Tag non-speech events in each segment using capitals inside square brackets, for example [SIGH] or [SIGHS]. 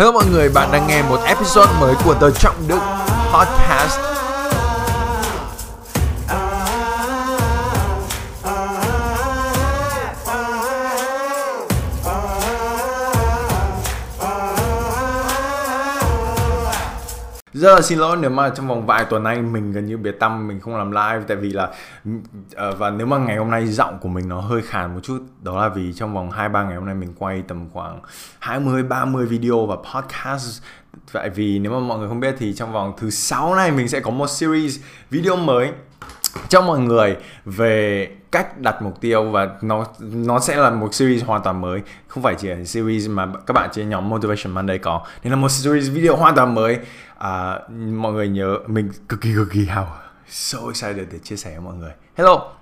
Hello mọi người, bạn đang nghe một episode mới của The Trọng Đức Podcast. Rất là xin lỗi, nếu mà trong vòng vài tuần nay mình gần như biệt tâm mình không làm live, tại vì là ờ, và nếu mà ngày hôm nay giọng của mình nó hơi khàn một chút, đó là vì trong vòng 2 3 ngày hôm nay mình quay tầm khoảng 20 30 video và podcast. Tại vì nếu mà mọi người không biết thì trong vòng thứ sáu này mình sẽ có một series video mới cho mọi người về cách đặt mục tiêu và nó nó sẽ là một series hoàn toàn mới. Không phải chỉ là series mà các bạn trên nhóm Motivation Monday có. Nên là một series video hoàn toàn mới. À, mọi người nhớ mình cực kỳ cực kỳ hào so excited để chia sẻ với mọi người. Hello.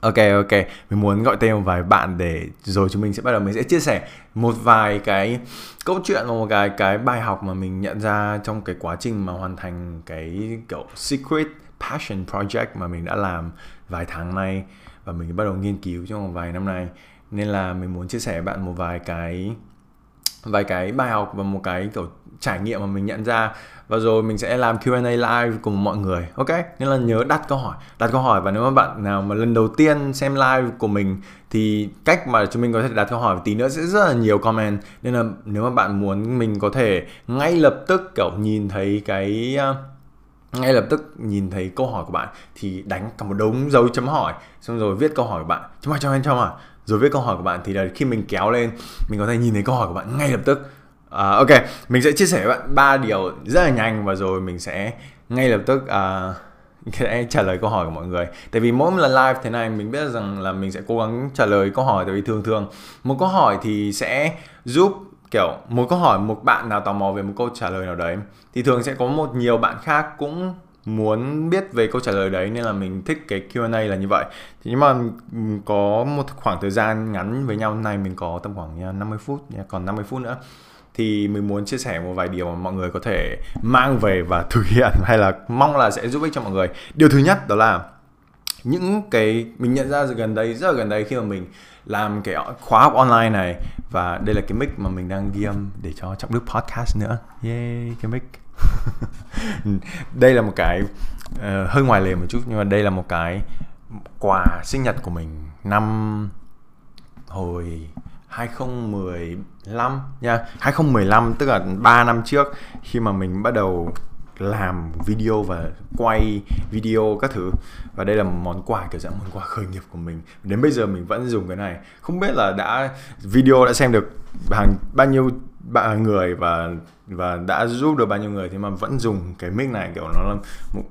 Ok ok, mình muốn gọi tên một vài bạn để rồi chúng mình sẽ bắt đầu mình sẽ chia sẻ một vài cái câu chuyện và một cái cái bài học mà mình nhận ra trong cái quá trình mà hoàn thành cái kiểu secret passion project mà mình đã làm vài tháng nay và mình bắt đầu nghiên cứu trong một vài năm nay. Nên là mình muốn chia sẻ với bạn một vài cái vài cái bài học và một cái kiểu trải nghiệm mà mình nhận ra. Và rồi mình sẽ làm Q&A live cùng mọi người ok? Nên là nhớ đặt câu hỏi đặt câu hỏi và nếu mà bạn nào mà lần đầu tiên xem live của mình thì cách mà chúng mình có thể đặt câu hỏi tí nữa sẽ rất là nhiều comment. Nên là nếu mà bạn muốn mình có thể ngay lập tức kiểu nhìn thấy cái uh, ngay lập tức nhìn thấy câu hỏi của bạn thì đánh cả một đống dấu chấm hỏi xong rồi viết câu hỏi của bạn. Chấm hỏi cho anh cho mà rồi viết câu hỏi của bạn thì là khi mình kéo lên mình có thể nhìn thấy câu hỏi của bạn ngay lập tức. Uh, ok mình sẽ chia sẻ với bạn ba điều rất là nhanh và rồi mình sẽ ngay lập tức uh, [LAUGHS] sẽ trả lời câu hỏi của mọi người. Tại vì mỗi lần live thế này mình biết rằng là mình sẽ cố gắng trả lời câu hỏi tại vì thường thường một câu hỏi thì sẽ giúp kiểu một câu hỏi một bạn nào tò mò về một câu trả lời nào đấy, thì thường sẽ có một nhiều bạn khác cũng muốn biết về câu trả lời đấy, nên là mình thích cái Q&A là như vậy. Thì nhưng mà có một khoảng thời gian ngắn với nhau này mình có tầm khoảng à, 50 phút còn 50 phút nữa, thì mình muốn chia sẻ một vài điều mà mọi người có thể mang về và [LAUGHS] thực hiện hay là mong là sẽ giúp ích cho mọi người. Điều thứ nhất đó là, những cái, mình nhận ra gần đây, rất là gần đây khi mà mình làm cái khóa học online này. Và đây là cái mic mà mình đang ghi âm để cho trọng đức podcast nữa. Yay cái mic. [LAUGHS] Đây là một cái uh, hơi ngoài lề một chút nhưng mà đây là một cái quà sinh nhật của mình năm hồi 2015 nha. 2015 tức là 3 năm trước khi mà mình bắt đầu làm video và quay video các thứ. Và đây là một món quà, kiểu dạng món quà khởi nghiệp của mình. Đến bây giờ mình vẫn dùng cái này. Không biết là đã, video đã xem được hàng bao nhiêu bạn người và và đã giúp được bao nhiêu người thì mà vẫn dùng cái mic này kiểu nó là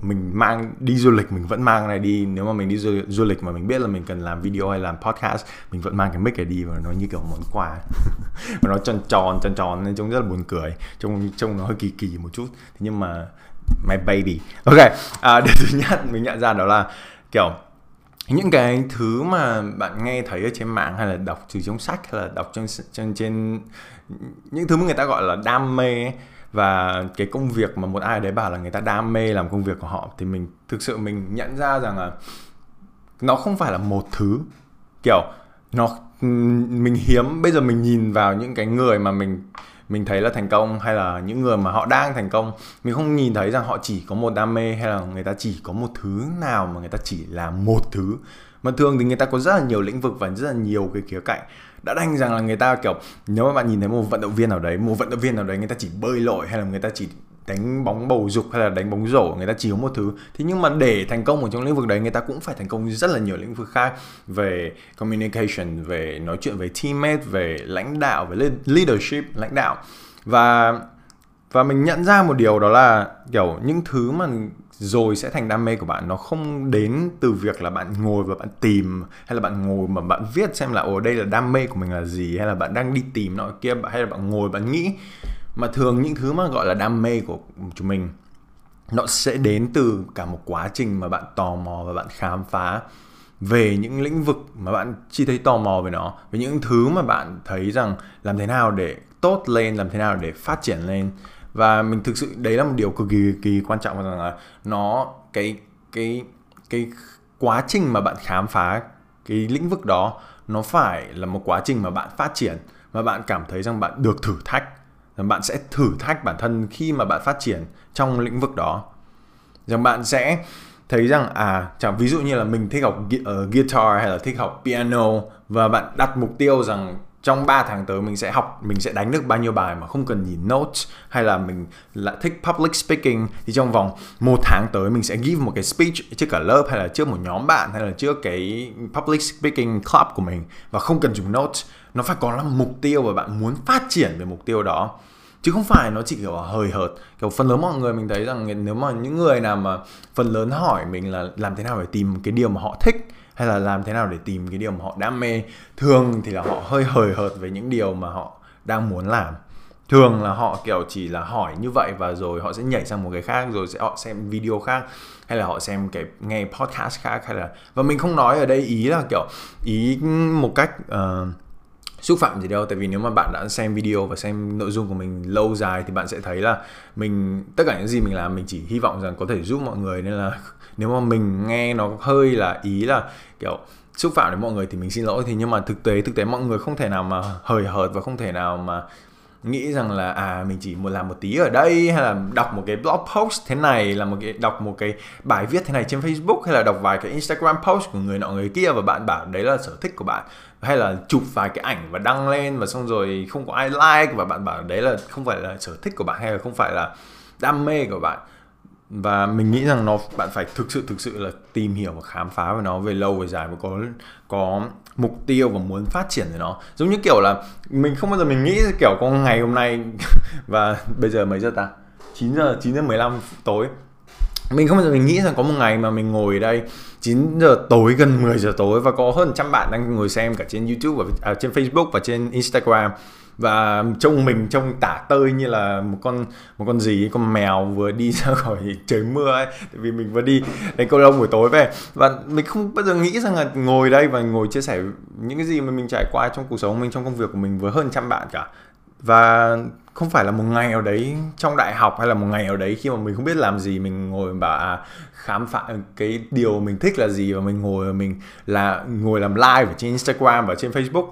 mình mang đi du lịch mình vẫn mang này đi. Nếu mà mình đi du, du lịch mà mình biết là mình cần làm video hay làm podcast mình vẫn mang cái mic này đi và nó như kiểu món quà. [LAUGHS] Và nó tròn tròn tròn tròn nên trông rất là buồn cười. Trông trông nó hơi kỳ kỳ một chút. Thế nhưng mà my baby. Ok à, điều thứ nhất mình nhận ra đó là kiểu những cái thứ mà bạn nghe thấy ở trên mạng hay là đọc từ trong sách hay là đọc trên trên trên những thứ mà người ta gọi là đam mê ấy, và cái công việc mà một ai đấy bảo là người ta đam mê làm công việc của họ thì mình thực sự mình nhận ra rằng là nó không phải là một thứ. Kiểu nó mình hiếm. Bây giờ mình nhìn vào những cái người mà mình mình thấy là thành công hay là những người mà họ đang thành công, mình không nhìn thấy rằng họ chỉ có một đam mê hay là người ta chỉ có một thứ nào mà người ta chỉ làm một thứ. Mà thường thì người ta có rất là nhiều lĩnh vực và rất là nhiều cái khía cạnh. Đã đành rằng là người ta, kiểu, nếu mà bạn nhìn thấy một vận động viên nào đấy, một vận động viên nào đấy người ta chỉ bơi lội hay là người ta chỉ đánh bóng bầu dục hay là đánh bóng rổ, người ta chỉ có một thứ. Thế nhưng mà để thành công ở trong lĩnh vực đấy, người ta cũng phải thành công rất là nhiều lĩnh vực khác. Về communication, về nói chuyện với teammate, về lãnh đạo, về leadership, lãnh đạo. Và và mình nhận ra một điều đó là, kiểu, những thứ mà rồi sẽ thành đam mê của bạn, nó không đến từ việc là bạn ngồi và bạn tìm, hay là bạn ngồi mà bạn viết xem là, ồ, đây là đam mê của mình là gì? hay là bạn đang đi tìm nọ kia, hay là bạn ngồi bạn nghĩ mà thường những thứ mà gọi là đam mê của chúng mình, nó sẽ đến từ cả một quá trình mà bạn tò mò và bạn khám phá về những lĩnh vực mà bạn chỉ thấy tò mò về nó, về những thứ mà bạn thấy rằng làm thế nào để tốt lên, làm thế nào để phát triển lên. Và mình thực sự, đấy là một điều cực kỳ cực kỳ quan trọng rằng là nó, cái cái cái quá trình mà bạn khám phá cái lĩnh vực đó, nó phải là một quá trình mà bạn phát triển, mà bạn cảm thấy rằng bạn được thử thách bạn sẽ thử thách bản thân khi mà bạn phát triển trong lĩnh vực đó. Rằng bạn sẽ thấy rằng à chẳng, ví dụ như là mình thích học ờ, guitar hay là thích học piano và bạn đặt mục tiêu rằng trong 3 tháng tới mình sẽ học, mình sẽ đánh được bao nhiêu bài mà không cần nhìn notes hay là mình lại thích public speaking, thì trong vòng một tháng tới mình sẽ give một cái speech trước cả lớp hay là trước một nhóm bạn hay là trước cái public speaking club của mình và không cần dùng notes. Nó phải có là mục tiêu và bạn muốn phát triển về mục tiêu đó chứ không phải nó chỉ kiểu hời hợt. Kiểu phần lớn mọi người mình thấy rằng nếu mà những người nào mà phần lớn hỏi mình là làm thế nào để tìm cái điều mà họ thích hay là làm thế nào để tìm cái điều mà họ đam mê thường thì là họ hơi hời hợt với những điều mà họ đang muốn làm. Thường là họ kiểu chỉ là hỏi như vậy và rồi họ sẽ nhảy sang một cái khác rồi sẽ họ xem video khác hay là họ xem cái nghe podcast khác hay là và mình không nói ở đây ý là kiểu ý một cách uh, xúc phạm gì đâu, tại vì nếu mà bạn đã xem video và xem nội dung của mình lâu dài thì bạn sẽ thấy là mình, tất cả những gì mình làm mình chỉ hy vọng rằng có thể giúp mọi người. Nên là [LAUGHS] nếu mà mình nghe nó hơi là ý là kiểu xúc phạm đến mọi người thì mình xin lỗi. Thì nhưng mà thực tế thực tế mọi người không thể nào mà hời hợt và không thể nào mà nghĩ rằng là à mình chỉ muốn làm một tí ở đây, hay là đọc một cái blog post thế này, là một cái, đọc một cái bài viết thế này trên Facebook, hay là đọc vài cái Instagram post của người nọ người kia và bạn bảo đấy là sở thích của bạn. Hay là chụp vài cái ảnh và đăng lên và xong rồi không có ai like và bạn bảo đấy là không phải là sở thích của bạn, hay là không phải là đam mê của bạn và mình nghĩ rằng nó bạn phải thực sự thực sự là tìm hiểu và khám phá về nó về lâu về dài và có có mục tiêu và muốn phát triển về nó. Giống như kiểu là mình không bao giờ mình nghĩ kiểu có ngày hôm nay [LAUGHS] và bây giờ mấy giờ ta? 9 giờ 9 giờ 15 tối. Mình không bao giờ mình nghĩ rằng có một ngày mà mình ngồi ở đây 9 giờ tối gần 10 giờ tối và có hơn trăm bạn đang ngồi xem cả trên YouTube và à, trên Facebook và trên Instagram và trông mình trông tả tơi như là một con một con gì con mèo vừa đi ra [LAUGHS] khỏi trời mưa ấy. Tại vì mình vừa đi đánh câu lông buổi tối về. Và mình không bao giờ nghĩ rằng là ngồi đây và ngồi chia sẻ những cái gì mà mình trải qua trong cuộc sống mình trong công việc của mình với hơn trăm bạn cả. Và không phải là một ngày nào đấy trong đại học hay là một ngày nào đấy khi mà mình không biết làm gì mình ngồi bảo à, khám phá cái điều mình thích là gì và mình ngồi mình là ngồi làm live ở trên Instagram và trên Facebook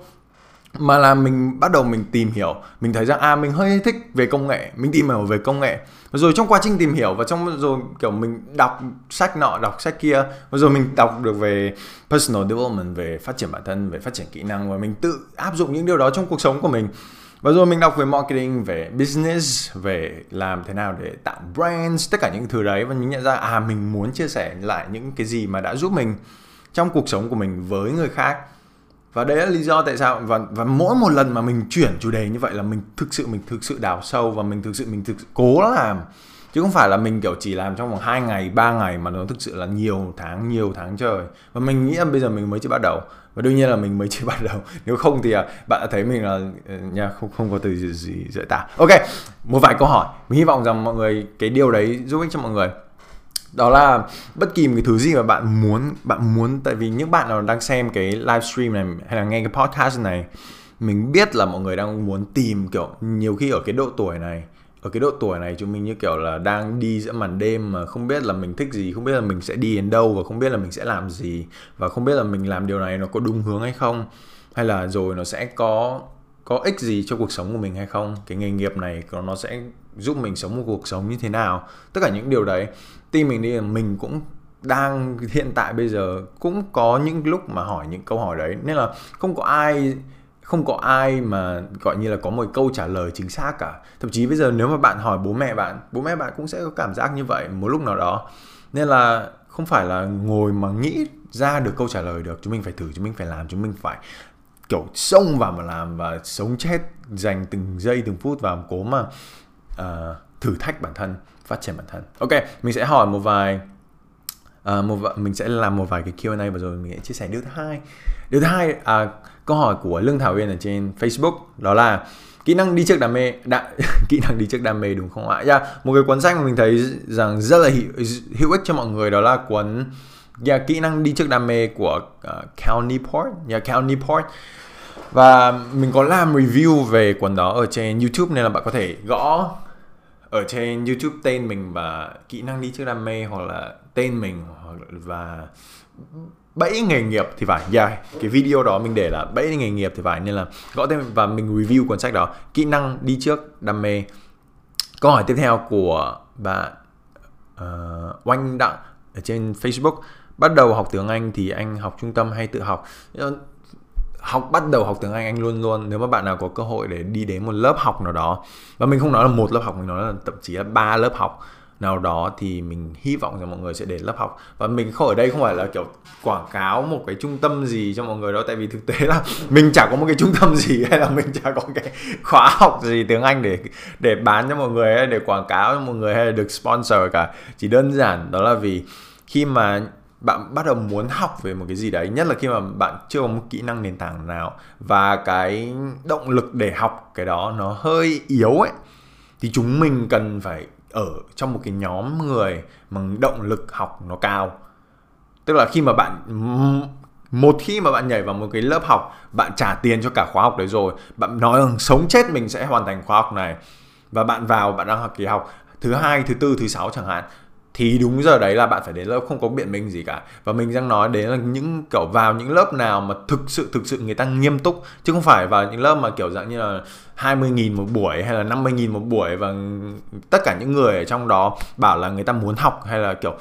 mà là mình bắt đầu mình tìm hiểu. Mình thấy rằng à mình hơi thích về công nghệ. Mình tìm hiểu về công nghệ. Rồi trong quá trình tìm hiểu và trong, rồi kiểu mình đọc sách nọ, đọc sách kia và rồi mình đọc được về personal development, về phát triển bản thân, về phát triển kỹ năng và mình tự áp dụng những điều đó trong cuộc sống của mình. Và rồi mình đọc về marketing, về business, về làm thế nào để tạo brands, tất cả những thứ đấy. Và mình nhận ra à mình muốn chia sẻ lại những cái gì mà đã giúp mình trong cuộc sống của mình với người khác và đấy là lý do tại sao và và mỗi một lần mà mình chuyển chủ đề như vậy là mình thực sự mình thực sự đào sâu và mình thực sự mình thực sự cố làm. Chứ không phải là mình kiểu chỉ làm trong vòng 2 ngày 3 ngày mà nó thực sự là nhiều tháng nhiều tháng trời. Và mình nghĩ là bây giờ mình mới chỉ bắt đầu. Và đương nhiên là mình mới chỉ [LAUGHS] bắt đầu. Nếu không thì à, bạn đã thấy mình là ờ, nha không không có từ gì, gì dễ tả ok một vài câu hỏi. Mình hy vọng rằng mọi người cái điều đấy giúp ích cho mọi người đó là bất kỳ một cái thứ gì mà bạn muốn bạn muốn. Tại vì những bạn nào đang xem cái livestream này hay là nghe cái podcast này, mình biết là mọi người đang muốn tìm, kiểu, nhiều khi ở cái độ tuổi này, ở cái độ tuổi này chúng mình như kiểu là đang đi giữa màn đêm mà không biết là mình thích gì, không biết là mình sẽ đi đến đâu và không biết là mình sẽ làm gì và không biết là mình làm điều này nó có đúng hướng hay không, hay là rồi nó sẽ có có ích gì cho cuộc sống của mình hay không. Cái nghề nghiệp này nó sẽ giúp mình sống một cuộc sống như thế nào. Tất cả những điều đấy tin mình đi mình cũng đang hiện tại bây giờ cũng có những lúc mà hỏi những câu hỏi đấy. Nên là không có ai không có ai mà gọi như là có một câu trả lời chính xác cả. Thậm chí bây giờ nếu mà bạn hỏi bố mẹ bạn bố mẹ bạn cũng sẽ có cảm giác như vậy một lúc nào đó. Nên là không phải là ngồi mà nghĩ ra được câu trả lời được. Chúng mình phải thử chúng mình phải làm chúng mình phải kiểu xông vào mà làm và sống chết dành từng giây từng phút vào cố mà uh, thử thách bản thân phát triển bản thân. Ok mình sẽ hỏi một vài uh, một mình sẽ làm một vài cái Q&A và rồi mình sẽ chia sẻ. Điều thứ hai điều thứ hai à, câu hỏi của lương thảo uyên ở trên Facebook đó là kỹ năng đi trước đam mê đã, [LAUGHS] kỹ năng đi trước đam mê đúng không ạ? Yeah, một cái cuốn sách mà mình thấy rằng rất là hữu, hữu ích cho mọi người đó là cuốn yeah, kỹ năng đi trước đam mê của uh, Cal Newport yeah, Cal Newport. Và mình có làm review về cuốn đó ở trên YouTube nên là bạn có thể gõ ở trên YouTube tên mình và kỹ năng đi trước đam mê hoặc là tên mình hoặc và bẫy nghề nghiệp thì phải. Yeah cái video đó mình để là bẫy nghề nghiệp thì phải nên là gõ tên và mình review cuốn sách đó. Kỹ năng đi trước đam mê. Câu hỏi tiếp theo của bạn uh, oanh đặng ở trên facebook. Bắt đầu học tiếng anh thì anh học trung tâm hay tự học? Ờ, học, bắt đầu học tiếng Anh anh luôn luôn, nếu mà bạn nào có cơ hội để đi đến một lớp học nào đó, và mình không nói là một lớp học, mình nói là thậm chí là ba lớp học nào đó, thì mình hy vọng rằng mọi người sẽ đến lớp học. Và mình không ở đây không phải là kiểu quảng cáo một cái trung tâm gì cho mọi người đâu, tại vì thực tế là [LAUGHS] mình chả có một cái trung tâm gì, hay là mình chả có cái khóa học gì tiếng Anh để để bán cho mọi người, hay để quảng cáo cho mọi người, hay là được sponsor cả. Chỉ đơn giản đó là vì khi mà bạn bắt đầu muốn học về một cái gì đấy, nhất là khi mà bạn chưa có một kỹ năng nền tảng nào và cái động lực để học cái đó nó hơi yếu ấy, thì chúng mình cần phải ở trong một cái nhóm người mà động lực học nó cao. Tức là khi mà bạn một khi mà bạn nhảy vào một cái lớp học, bạn trả tiền cho cả khóa học đấy rồi, bạn nói rằng sống chết mình sẽ hoàn thành khóa học này và bạn vào bạn đang học kỳ học thứ hai, thứ tư, thứ sáu chẳng hạn thì đúng giờ đấy là bạn phải đến lớp không có biện minh gì cả. Và mình đang nói đến là những kiểu vào những lớp nào mà thực sự thực sự người ta nghiêm túc. Chứ không phải vào những lớp mà kiểu dạng như là 20.000 một buổi hay là 50.000 một buổi và tất cả những người ở trong đó bảo là người ta muốn học hay là kiểu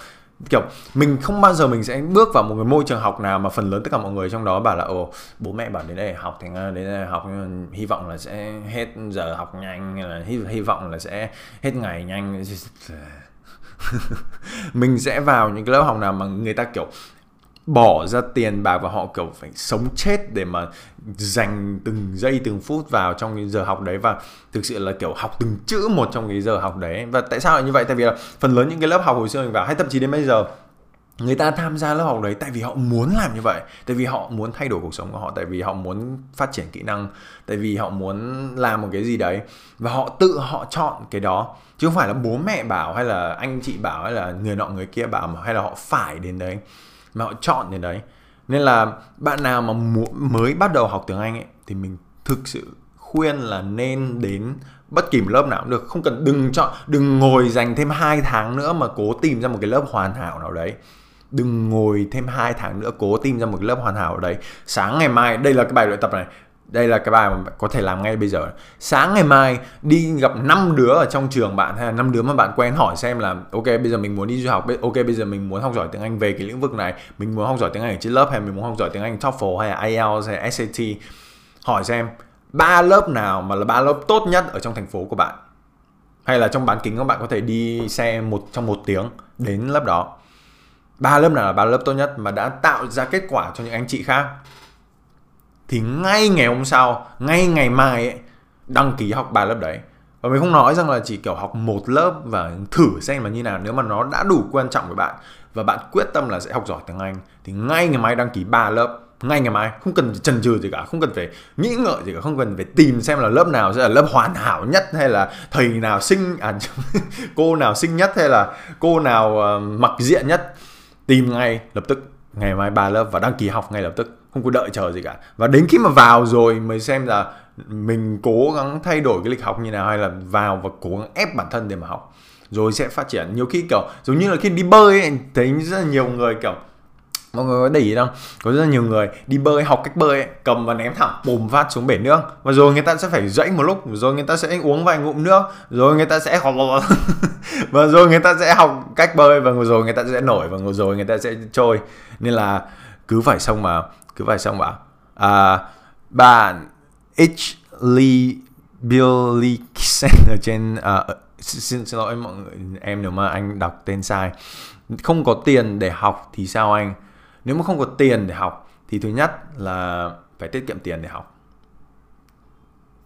kiểu mình không bao giờ mình sẽ bước vào một cái môi trường học nào mà phần lớn tất cả mọi người trong đó bảo là ồ bố mẹ bảo đến đây học thì đến đây học. Hy vọng là sẽ hết giờ học nhanh hay là hy, hy vọng là sẽ hết ngày nhanh mình sẽ vào những cái lớp học nào mà người ta kiểu bỏ ra tiền bạc và họ kiểu phải sống chết để mà dành từng giây, từng phút vào trong cái giờ học đấy và thực sự là kiểu học từng chữ một trong cái giờ học đấy. Và tại sao lại như vậy? Tại vì là phần lớn những cái lớp học hồi xưa mình vào, hay thậm chí đến bây giờ, người ta tham gia lớp học đấy tại vì họ muốn làm như vậy, tại vì họ muốn thay đổi cuộc sống của họ, tại vì họ muốn phát triển kỹ năng, tại vì họ muốn làm một cái gì đấy và họ tự họ chọn cái đó chứ không phải là bố mẹ bảo hay là anh chị bảo hay là người nọ người kia bảo mà hay là họ phải đến đấy, mà họ chọn đến đấy. Nên là bạn nào mà mới bắt đầu học tiếng anh ấy, thì mình thực sự khuyên là nên đến bất kỳ một lớp nào cũng được. Không cần đừng chọn, đừng ngồi dành thêm 2 tháng nữa mà cố tìm ra một cái lớp hoàn hảo nào đấy. Đừng ngồi thêm 2 tháng nữa cố tìm ra một cái lớp hoàn hảo ở đấy. Sáng ngày mai, đây là cái bài luyện tập này đây là cái bài mà có thể làm ngay bây giờ. Sáng ngày mai, đi gặp năm đứa ở trong trường bạn, hay là năm đứa mà bạn quen hỏi xem là, ok, bây giờ mình muốn đi du học, ok, bây giờ mình muốn học giỏi tiếng Anh về cái lĩnh vực này, mình muốn học giỏi tiếng Anh ở trên lớp, hay mình muốn học giỏi tiếng Anh TOEFL hay là IELTS hay SAT hỏi xem, ba lớp nào mà là ba lớp tốt nhất ở trong thành phố của bạn? Hay là trong bán kính các bạn có thể đi xe một, trong một tiếng đến lớp đó. Ba lớp nào là ba lớp tốt nhất mà đã tạo ra kết quả cho những anh chị khác? Thì ngay ngày hôm sau ngay ngày mai ấy, đăng ký học ba lớp đấy. Và mình không nói rằng là chỉ kiểu học một lớp và thử xem là như nào. Nếu mà nó đã đủ quan trọng với bạn và bạn quyết tâm là sẽ học giỏi tiếng Anh thì ngay ngày mai đăng ký ba lớp. Ngay ngày mai không cần chần chừ gì cả không cần phải nghĩ ngợi gì cả không cần phải tìm xem là lớp nào sẽ là lớp hoàn hảo nhất hay là thầy nào xinh à [LAUGHS] cô nào xinh nhất hay là cô nào uh, mặc diện nhất. Tìm ngay lập tức ngày mai ba lớp và đăng ký học ngay lập tức không có đợi chờ gì cả. Và đến khi mà vào rồi mới xem là mình cố gắng thay đổi cái lịch học như nào hay là vào và cố gắng ép bản thân để mà học rồi sẽ phát triển. Nhiều khi kiểu giống như là khi đi bơi ấy, thấy rất là nhiều người kiểu mọi người có để ý không? Có rất là nhiều người đi bơi học cách bơi ấy, cầm và ném thẳng bùm phát xuống bể nước. Và rồi người ta sẽ phải dẫy một lúc rồi người ta sẽ uống vài ngụm nước rồi người ta sẽ học [LAUGHS] và rồi người ta sẽ học cách bơi và rồi người ta sẽ nổi và rồi người ta sẽ trôi. Nên là cứ phải xong mà cứ phải xong bảo. À, bạn H. Lee Billy ở trên uh, xin, xin lỗi mọi người em nếu mà anh đọc tên sai. Không có tiền để học thì sao anh? Nếu mà không có tiền để học thì thứ nhất là phải tiết kiệm tiền để học.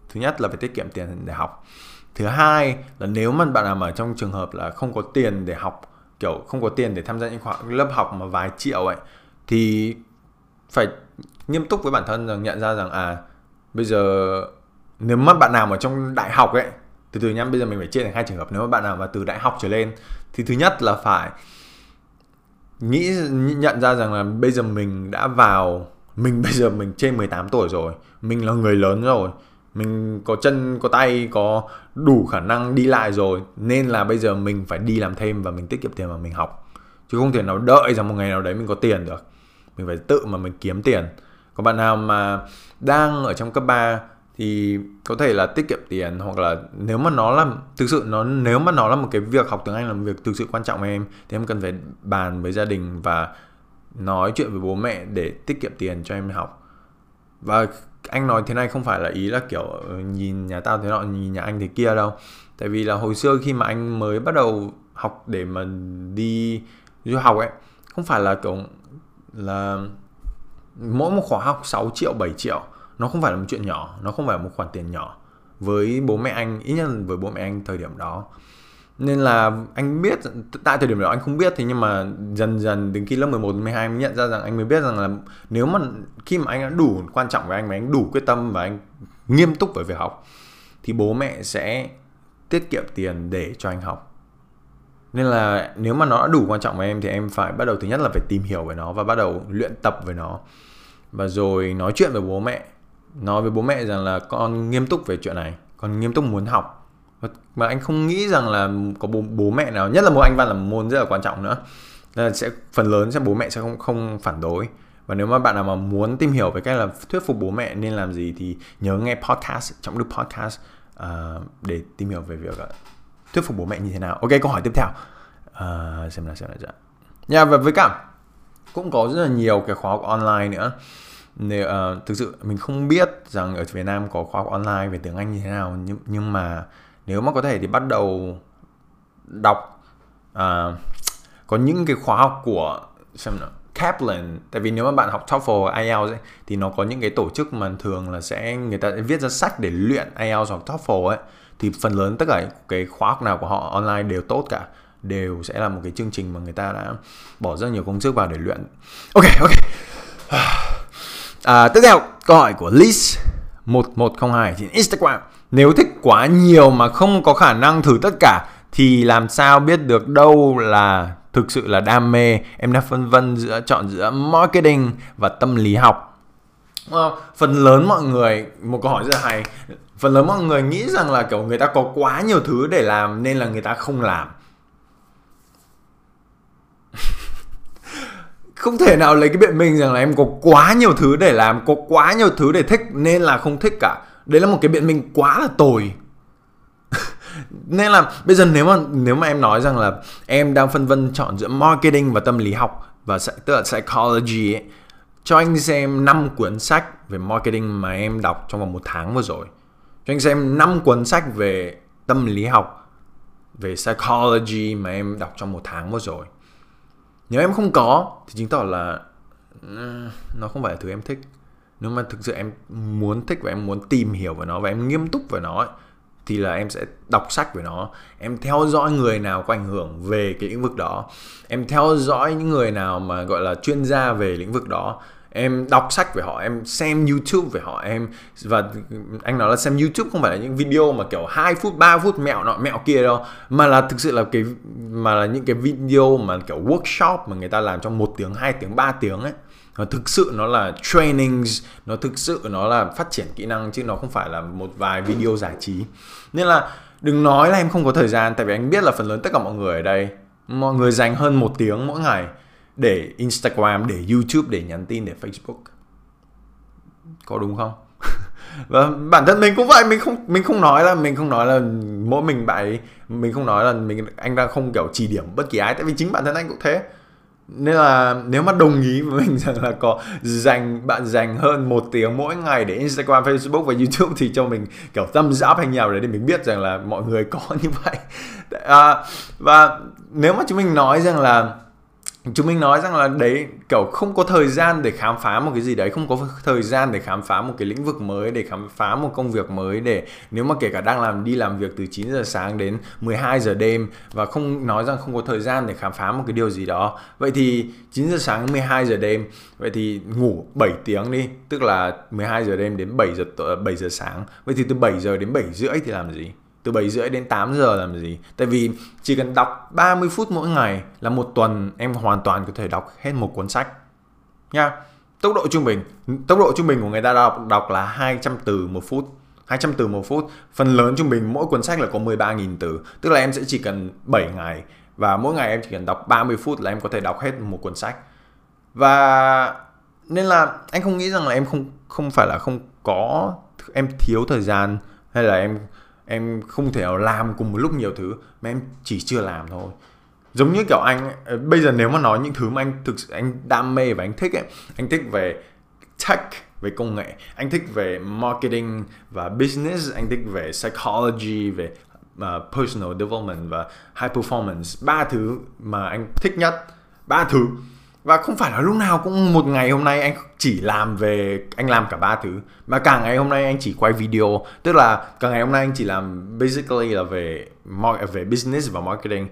Thứ nhất là phải tiết kiệm tiền để học. Thứ hai là nếu mà bạn nào ở trong trường hợp là không có tiền để học kiểu không có tiền để tham gia những khóa lớp học mà vài triệu ấy thì phải nghiêm túc với bản thân rằng nhận ra rằng à bây giờ nếu mà bạn nào mà trong đại học ấy, từ từ nhá, bây giờ mình phải chia thành hai trường hợp. Nếu mà bạn nào mà từ đại học trở lên, thì thứ nhất là phải nghĩ, nhận ra rằng là bây giờ mình đã vào, mình bây giờ mình trên 18 tuổi rồi, mình là người lớn rồi, mình có chân, có tay, có đủ khả năng đi lại rồi, nên là bây giờ mình phải đi làm thêm và mình tiết kiệm tiền mà mình học. Chứ không thể nào đợi rằng một ngày nào đấy mình có tiền được mình phải tự mà mình kiếm tiền. Còn bạn nào mà đang ở trong cấp 3 thì có thể là tiết kiệm tiền hoặc là nếu mà nó là, thực sự nó, nếu mà nó là một cái việc học tiếng Anh là một việc thực sự quan trọng với em, thì em cần phải bàn với gia đình và nói chuyện với bố mẹ để tiết kiệm tiền cho em học. Và anh nói thế này không phải là ý là kiểu ờ, nhìn nhà tao thế nọ, nhìn nhà anh thế kia đâu. Tại vì là hồi xưa khi mà anh mới bắt đầu học để mà đi du học ấy, không phải là kiểu là mỗi một khóa học 6 triệu 7 triệu, nó không phải là một chuyện nhỏ, nó không phải là một khoản tiền nhỏ với bố mẹ anh, ít nhất với bố mẹ anh thời điểm đó. Nên là anh biết, tại thời điểm đó anh không biết thì nhưng mà dần dần đến khi lớp 11 12 mới nhận ra rằng anh mới biết rằng là nếu mà khi mà anh đã đủ quan trọng với anh mà anh đủ quyết tâm và anh nghiêm túc với việc học thì bố mẹ sẽ tiết kiệm tiền để cho anh học nên là nếu mà nó đã đủ quan trọng với em thì em phải bắt đầu thứ nhất là phải tìm hiểu về nó và bắt đầu luyện tập với nó. Và rồi nói chuyện với bố mẹ nói với bố mẹ rằng là con nghiêm túc về chuyện này con nghiêm túc muốn học. Mà anh không nghĩ rằng là có bố, bố mẹ nào nhất là môn anh văn là môn rất là quan trọng nữa. Nên là sẽ phần lớn sẽ bố mẹ sẽ không không phản đối. Và nếu mà bạn nào mà muốn tìm hiểu về cách là thuyết phục bố mẹ nên làm gì thì nhớ nghe podcast trọng đức podcast uh, để tìm hiểu về việc uh, thuyết phục bố mẹ như thế nào? Ok câu hỏi tiếp theo. À, xem nào xem nào dạ yeah, và với cả cũng có rất là nhiều cái khóa học online nữa. Nếu, uh, thực sự mình không biết rằng ở Việt Nam có khóa học online về tiếng Anh như thế nào nhưng nhưng mà nếu mà có thể thì bắt đầu đọc uh, có những cái khóa học của xem nào Kaplan. Tại vì nếu mà bạn học TOEFL IELTS ấy, thì nó có những cái tổ chức mà thường là sẽ người ta sẽ viết ra sách để luyện IELTS hoặc TOEFL ấy thì phần lớn tất cả cái khóa học nào của họ online đều tốt cả. Đều sẽ là một cái chương trình mà người ta đã bỏ rất nhiều công sức vào để luyện. Ok ok. À, tiếp theo câu hỏi của Liz 1102 trên Instagram. Nếu thích quá nhiều mà không có khả năng thử tất cả thì làm sao biết được đâu là thực sự là đam mê? Em đang phân vân giữa chọn giữa marketing và tâm lý học. Ờ, phần lớn mọi người một câu hỏi rất hay phần lớn mọi người nghĩ rằng là kiểu người ta có quá nhiều thứ để làm nên là người ta không làm. [LAUGHS] Không thể nào lấy cái biện minh rằng là em có quá nhiều thứ để làm có quá nhiều thứ để thích nên là không thích cả. Đấy là một cái biện minh quá là tồi. [LAUGHS] Nên là bây giờ nếu mà nếu mà em nói rằng là em đang phân vân chọn giữa marketing và tâm lý học và tức là psychology ấy, cho anh xem 5 cuốn sách về marketing mà em đọc trong vòng một tháng vừa rồi cho anh xem 5 cuốn sách về tâm lý học về psychology mà em đọc trong một tháng vừa rồi. Nếu em không có thì chứng tỏ là ừ, nó không phải là thứ em thích. Nếu mà thực sự em muốn thích và em muốn tìm hiểu về nó và em nghiêm túc về nó ấy, thì là em sẽ đọc sách về nó. Em theo dõi người nào có ảnh hưởng về cái lĩnh vực đó. Em theo dõi những người nào mà gọi là chuyên gia về lĩnh vực đó em đọc sách về họ, em xem youtube về họ, em và anh nói là xem youtube không phải là những video mà kiểu 2 phút 3 phút mẹo nọ, mẹo kia đâu, mà là thực sự là cái mà là những cái video mà kiểu workshop mà người ta làm trong một tiếng 2 tiếng 3 tiếng ấy. Nó thực sự nó là trainings, nó thực sự nó là phát triển kỹ năng chứ nó không phải là một vài video giải trí. Nên là đừng nói là em không có thời gian, tại vì anh biết là phần lớn tất cả mọi người ở đây, mọi người dành hơn một tiếng mỗi ngày để Instagram để YouTube để nhắn tin để Facebook. Có đúng không? [LAUGHS] Và vâng, bản thân mình cũng vậy mình không mình không nói là mình không nói là mỗi mình bạn mình không nói là mình anh đang không kiểu chỉ điểm bất kỳ ai tại vì chính bản thân anh cũng thế. Nên là nếu mà đồng ý với mình [LAUGHS] rằng là có dành bạn dành hơn một tiếng mỗi ngày để Instagram, Facebook và YouTube thì cho mình kiểu tâm giáp hay nhau đấy để mình biết rằng là mọi người có [LAUGHS] như vậy. À, và nếu mà chúng mình nói rằng là chúng mình nói rằng là đấy, kiểu, không có thời gian để khám phá một cái gì đấy, không có thời gian để khám phá một cái lĩnh vực mới, để khám phá một công việc mới, để nếu mà kể cả đang làm, đi làm việc từ 9 giờ sáng đến 12 giờ đêm và không nói rằng không có thời gian để khám phá một cái điều gì đó. Vậy thì 9 giờ sáng 12 giờ đêm, vậy thì ngủ 7 tiếng đi, tức là 12 giờ đêm đến 7 giờ ờ, 7 giờ sáng. Vậy thì từ 7 giờ đến 7 rưỡi thì làm gì? Từ 7 rưỡi đến 8 giờ làm gì. Tại vì chỉ cần đọc 30 phút mỗi ngày là một tuần em hoàn toàn có thể đọc hết một cuốn sách, nha. Tốc độ trung bình, tốc độ trung bình của người ta đọc đọc là 200 từ một phút 200 từ một phút. Phần lớn trung bình mỗi cuốn sách là có 13.000 từ, tức là em sẽ chỉ cần 7 ngày và mỗi ngày em chỉ cần đọc 30 phút là em có thể đọc hết một cuốn sách. Và nên là anh không nghĩ rằng là em không không phải là không có, em thiếu thời gian hay là em em không thể nào làm cùng một lúc nhiều thứ mà em chỉ chưa làm thôi. Giống như kiểu anh ờ, bây giờ nếu mà nói những thứ mà anh thực sự anh đam mê và anh thích ấy anh thích về tech về công nghệ anh thích về marketing và business anh thích về psychology về uh, personal development và high performance ba thứ mà anh thích nhất ba thứ và không phải là lúc nào cũng một ngày hôm nay anh chỉ làm về, anh làm cả ba thứ, mà cả ngày hôm nay anh chỉ quay video. Tức là cả ngày hôm nay anh chỉ làm basically là về về business và marketing.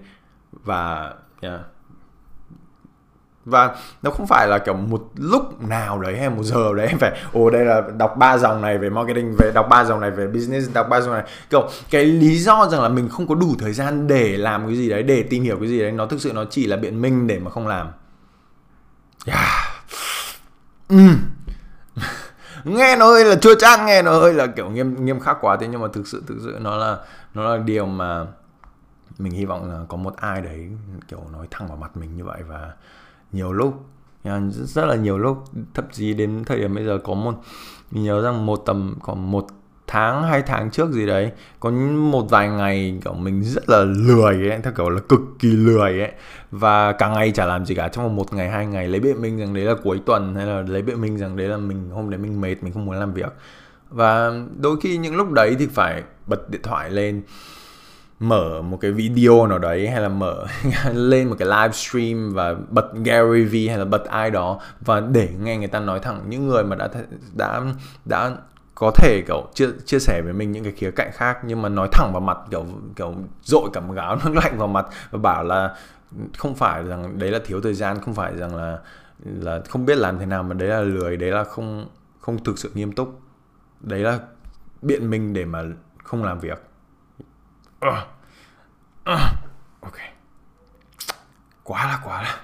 Và, yeah. và nó không phải là kiểu một lúc nào đấy hay một giờ đấy em [LAUGHS] phải, ồ, đây là đọc ba dòng này về marketing, về, đọc ba dòng này về business, đọc ba dòng này. Kiểu, cái lý do rằng là mình không có đủ thời gian để làm cái gì đấy, để tìm hiểu cái gì đấy, nó thực sự nó chỉ là biện minh để mà không làm. Dạ. yeah. mm. [LAUGHS] nghe nó hơi là chua chát nghe nó hơi là kiểu nghiêm nghiêm khắc quá thế, nhưng mà thực sự thực sự nó là nó là điều mà mình hy vọng là có một ai đấy kiểu nói thẳng vào mặt mình như vậy và nhiều lúc rất là nhiều lúc, thậm chí đến thời điểm bây giờ có một, mình nhớ rằng một tầm khoảng một tháng hai tháng trước gì đấy, có một vài ngày, kiểu, mình rất là lười ấy, theo kiểu là cực kỳ lười ấy. Và cả ngày chả làm gì cả, trong một ngày, hai ngày, lấy biện minh rằng đấy là cuối tuần, hay là lấy biện minh rằng đấy là mình, hôm đấy mình mệt, mình không muốn làm việc. Và đôi khi những lúc đấy thì phải bật điện thoại lên, mở một cái video nào đấy, hay là mở [LAUGHS] lên một cái livestream và bật Gary V hay là bật ai đó, và để nghe người ta nói thẳng. Những người mà đã đã đã có thể kiểu chia chia sẻ với mình những cái khía cạnh khác nhưng mà nói thẳng vào mặt kiểu kiểu dội cả một gáo [LAUGHS] nước lạnh vào mặt và bảo là không phải rằng đấy là thiếu thời gian không phải rằng là là không biết làm thế nào mà đấy là lười đấy là không không thực sự nghiêm túc. Đấy là biện minh để mà không làm việc. Uh, uh, ok. Quá là quá là.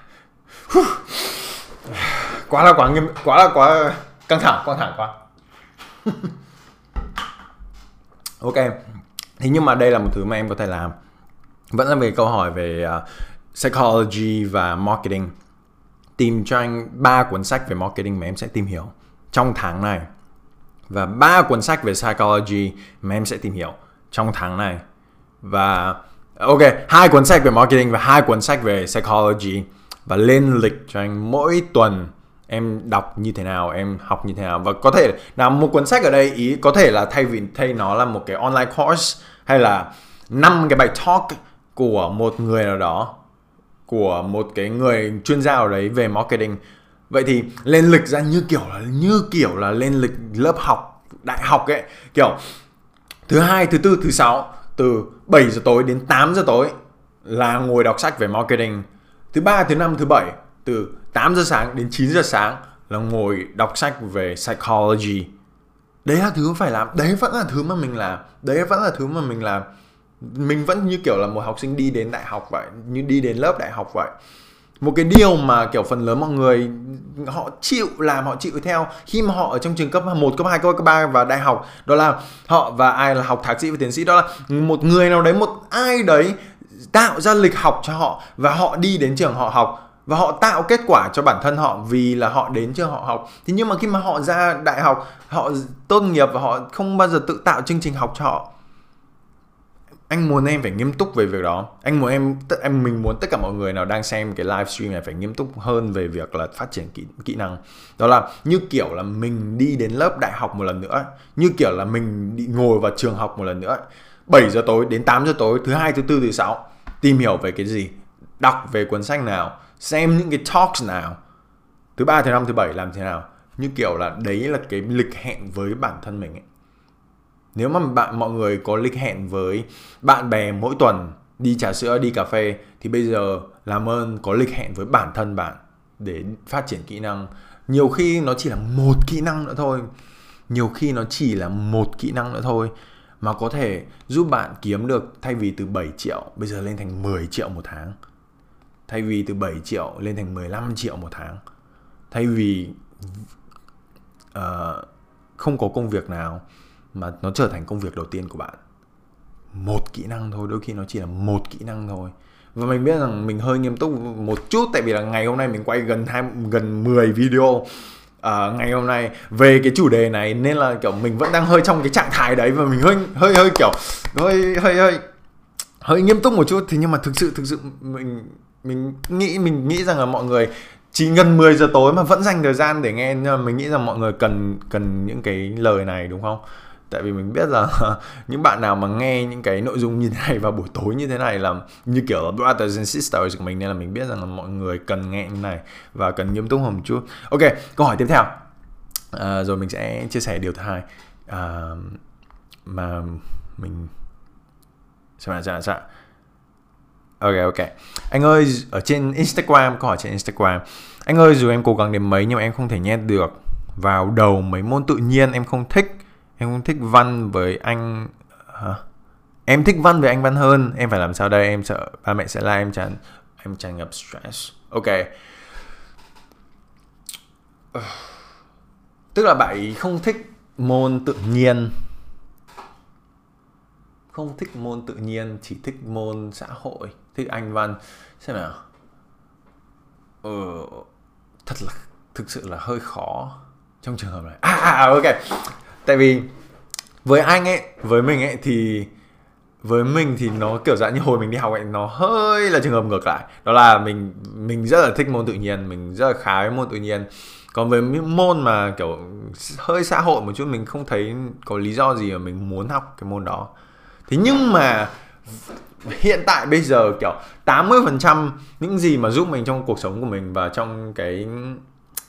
Quá là quá nghiêm quá là quá căng thẳng căng thẳng quá. [LAUGHS] ok thế nhưng mà đây là một thứ mà em có thể làm. Vẫn là về câu hỏi về uh, psychology và marketing. Tìm cho anh ba cuốn sách về marketing mà em sẽ tìm hiểu trong tháng này. Và ba cuốn sách về psychology mà em sẽ tìm hiểu trong tháng này. Và ok hai cuốn sách về marketing và hai cuốn sách về psychology. Và lên lịch cho anh mỗi tuần em đọc như thế nào, em học như thế nào. Và có thể là một cuốn sách ở đây, ý có thể là thay vì, thay nó là một cái online course hay là năm cái bài talk của một người nào đó, của một cái người chuyên gia ở đấy về marketing. Vậy thì lên lịch ra như kiểu là, như kiểu là lên lịch lớp học, đại học ấy. Kiểu thứ hai, thứ tư, thứ sáu, từ 7 giờ tối đến 8 giờ tối là ngồi đọc sách về marketing. Thứ ba, thứ năm, thứ bảy, từ 8 giờ sáng đến 9 giờ sáng là ngồi đọc sách về psychology. Đấy là thứ phải làm đấy vẫn là thứ mà mình làm đấy vẫn là thứ mà mình làm. Mình vẫn như kiểu là một học sinh đi đến đại học vậy như đi đến lớp đại học vậy. Một cái điều mà kiểu phần lớn mọi người họ chịu làm họ chịu theo khi mà họ ở trong trường cấp 1, cấp 2, cấp 3 và đại học đó là họ và ai là học thạc sĩ và tiến sĩ đó là một người nào đấy một ai đấy tạo ra lịch học cho họ và họ đi đến trường họ học và họ tạo kết quả cho bản thân họ vì là họ đến chưa họ học. Thì nhưng mà khi mà họ ra đại học họ tốt nghiệp và họ không bao giờ tự tạo chương trình học cho họ. Anh muốn em phải nghiêm túc về việc đó. Anh muốn em tất em mình muốn tất cả mọi người nào đang xem cái livestream này phải nghiêm túc hơn về việc là phát triển kỹ, kỹ năng. Đó là như kiểu là mình đi đến lớp đại học một lần nữa như kiểu là mình đi ngồi vào trường học một lần nữa. 7 giờ tối đến 8 giờ tối thứ hai thứ tư thứ sáu tìm hiểu về cái gì đọc về cuốn sách nào xem những cái talks nào, thứ ba, thứ năm, thứ bảy làm thế nào. Như kiểu là đấy là cái lịch hẹn với bản thân mình ấy. Nếu mà bạn, mọi người có lịch hẹn với bạn bè mỗi tuần, đi trà sữa, đi cà phê, thì bây giờ làm ơn có lịch hẹn với bản thân bạn để phát triển kỹ năng. Nhiều khi nó chỉ là một kỹ năng nữa thôi. Nhiều khi nó chỉ là một kỹ năng nữa thôi mà có thể giúp bạn kiếm được thay vì từ 7 triệu bây giờ lên thành 10 triệu một tháng thay vì từ 7 triệu lên thành 15 triệu một tháng. Thay vì uh, không có công việc nào mà nó trở thành công việc đầu tiên của bạn. Một kỹ năng thôi đôi khi nó chỉ là một kỹ năng thôi. Và mình biết rằng mình hơi nghiêm túc một chút tại vì là ngày hôm nay mình quay gần hai gần 10 video uh, ngày hôm nay về cái chủ đề này nên là kiểu mình vẫn đang hơi trong cái trạng thái đấy và mình hơi hơi hơi kiểu hơi hơi hơi hơi nghiêm túc một chút. Thì nhưng mà thực sự thực sự mình mình nghĩ mình nghĩ rằng là mọi người chỉ gần 10 giờ tối mà vẫn dành thời gian để nghe nhưng mà mình nghĩ rằng mọi người cần cần những cái lời này đúng không? Tại vì mình biết là [LAUGHS] những bạn nào mà nghe những cái nội dung như thế này vào buổi tối như thế này là như kiểu là brothers and sisters của mình nên là mình biết rằng là mọi người cần nghe như này và cần nghiêm túc hơn một chút. Ok câu hỏi tiếp theo. À, rồi mình sẽ chia sẻ điều thứ hai. À, mà mình xem nào xem nào xem Ok ok. Anh ơi, ở trên Instagram, câu hỏi trên Instagram. Anh ơi, dù em cố gắng đến mấy nhưng mà em không thể nhét được vào đầu mấy môn tự nhiên. Em không thích, em không thích văn với anh, hả? em thích văn với anh văn hơn. Em phải làm sao đây? Em sợ ba mẹ sẽ la em tràn em tràn ngập stress. Ok. [SIGHS] Tức là bạn không thích môn tự nhiên. Không thích môn tự nhiên, chỉ thích môn xã hội thích anh văn. Xem nào. Ờ, thật là thực sự là hơi khó trong trường hợp này. À, à, à, ok. Tại vì với anh ấy với mình ấy thì với mình thì nó kiểu dạng như hồi mình đi học ấy nó hơi là trường hợp ngược lại. Đó là mình mình rất là thích môn tự nhiên mình rất là khá với môn tự nhiên. Còn với những môn mà kiểu hơi xã hội một chút mình không thấy có lý do gì mà mình muốn học cái môn đó. Thế nhưng mà hiện tại bây giờ, kiểu 80% những gì mà giúp mình trong cuộc sống của mình và trong cái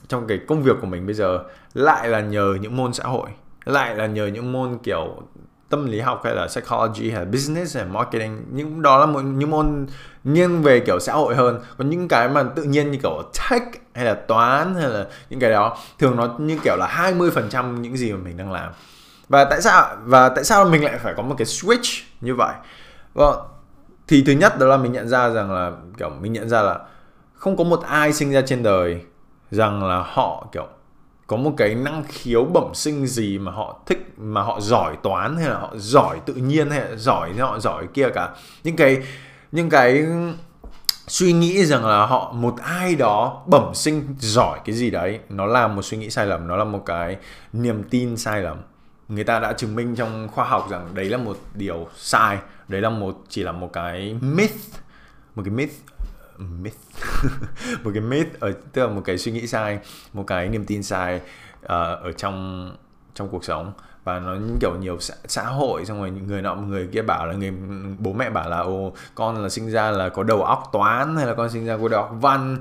trong cái công việc của mình bây giờ lại là nhờ những môn xã hội, lại là nhờ những môn, kiểu, tâm lý học hay là psychology hay là business hay marketing, những đó là một những môn nghiêng về, kiểu, xã hội hơn. Còn những cái mà tự nhiên như, kiểu, tech hay là toán hay là những cái đó, thường nó như, kiểu, là 20% những gì mà mình đang làm. Và tại sao, và tại sao mình lại phải có một cái switch như vậy? Vâng. Thì thứ nhất đó là mình nhận ra rằng là, kiểu, mình nhận ra là không có một ai sinh ra trên đời rằng là họ, kiểu, có một cái năng khiếu bẩm sinh gì mà họ thích, mà họ giỏi toán hay là họ giỏi tự nhiên hay là giỏi họ giỏi kia cả. Những cái những cái suy nghĩ rằng là họ, một ai đó bẩm sinh giỏi cái gì đấy, nó là một suy nghĩ sai lầm, nó là một cái niềm tin sai lầm. Người ta đã chứng minh trong khoa học rằng đấy là một điều sai đấy là một chỉ là một cái myth. Một cái myth myth. [LAUGHS] Một cái myth ở tức là một cái suy nghĩ sai một cái niềm tin sai uh, ở trong trong cuộc sống. Và nó kiểu nhiều xã, xã hội xong rồi người nọ người kia bảo là người bố mẹ bảo là ô con là sinh ra là có đầu óc toán hay là con sinh ra có đầu óc văn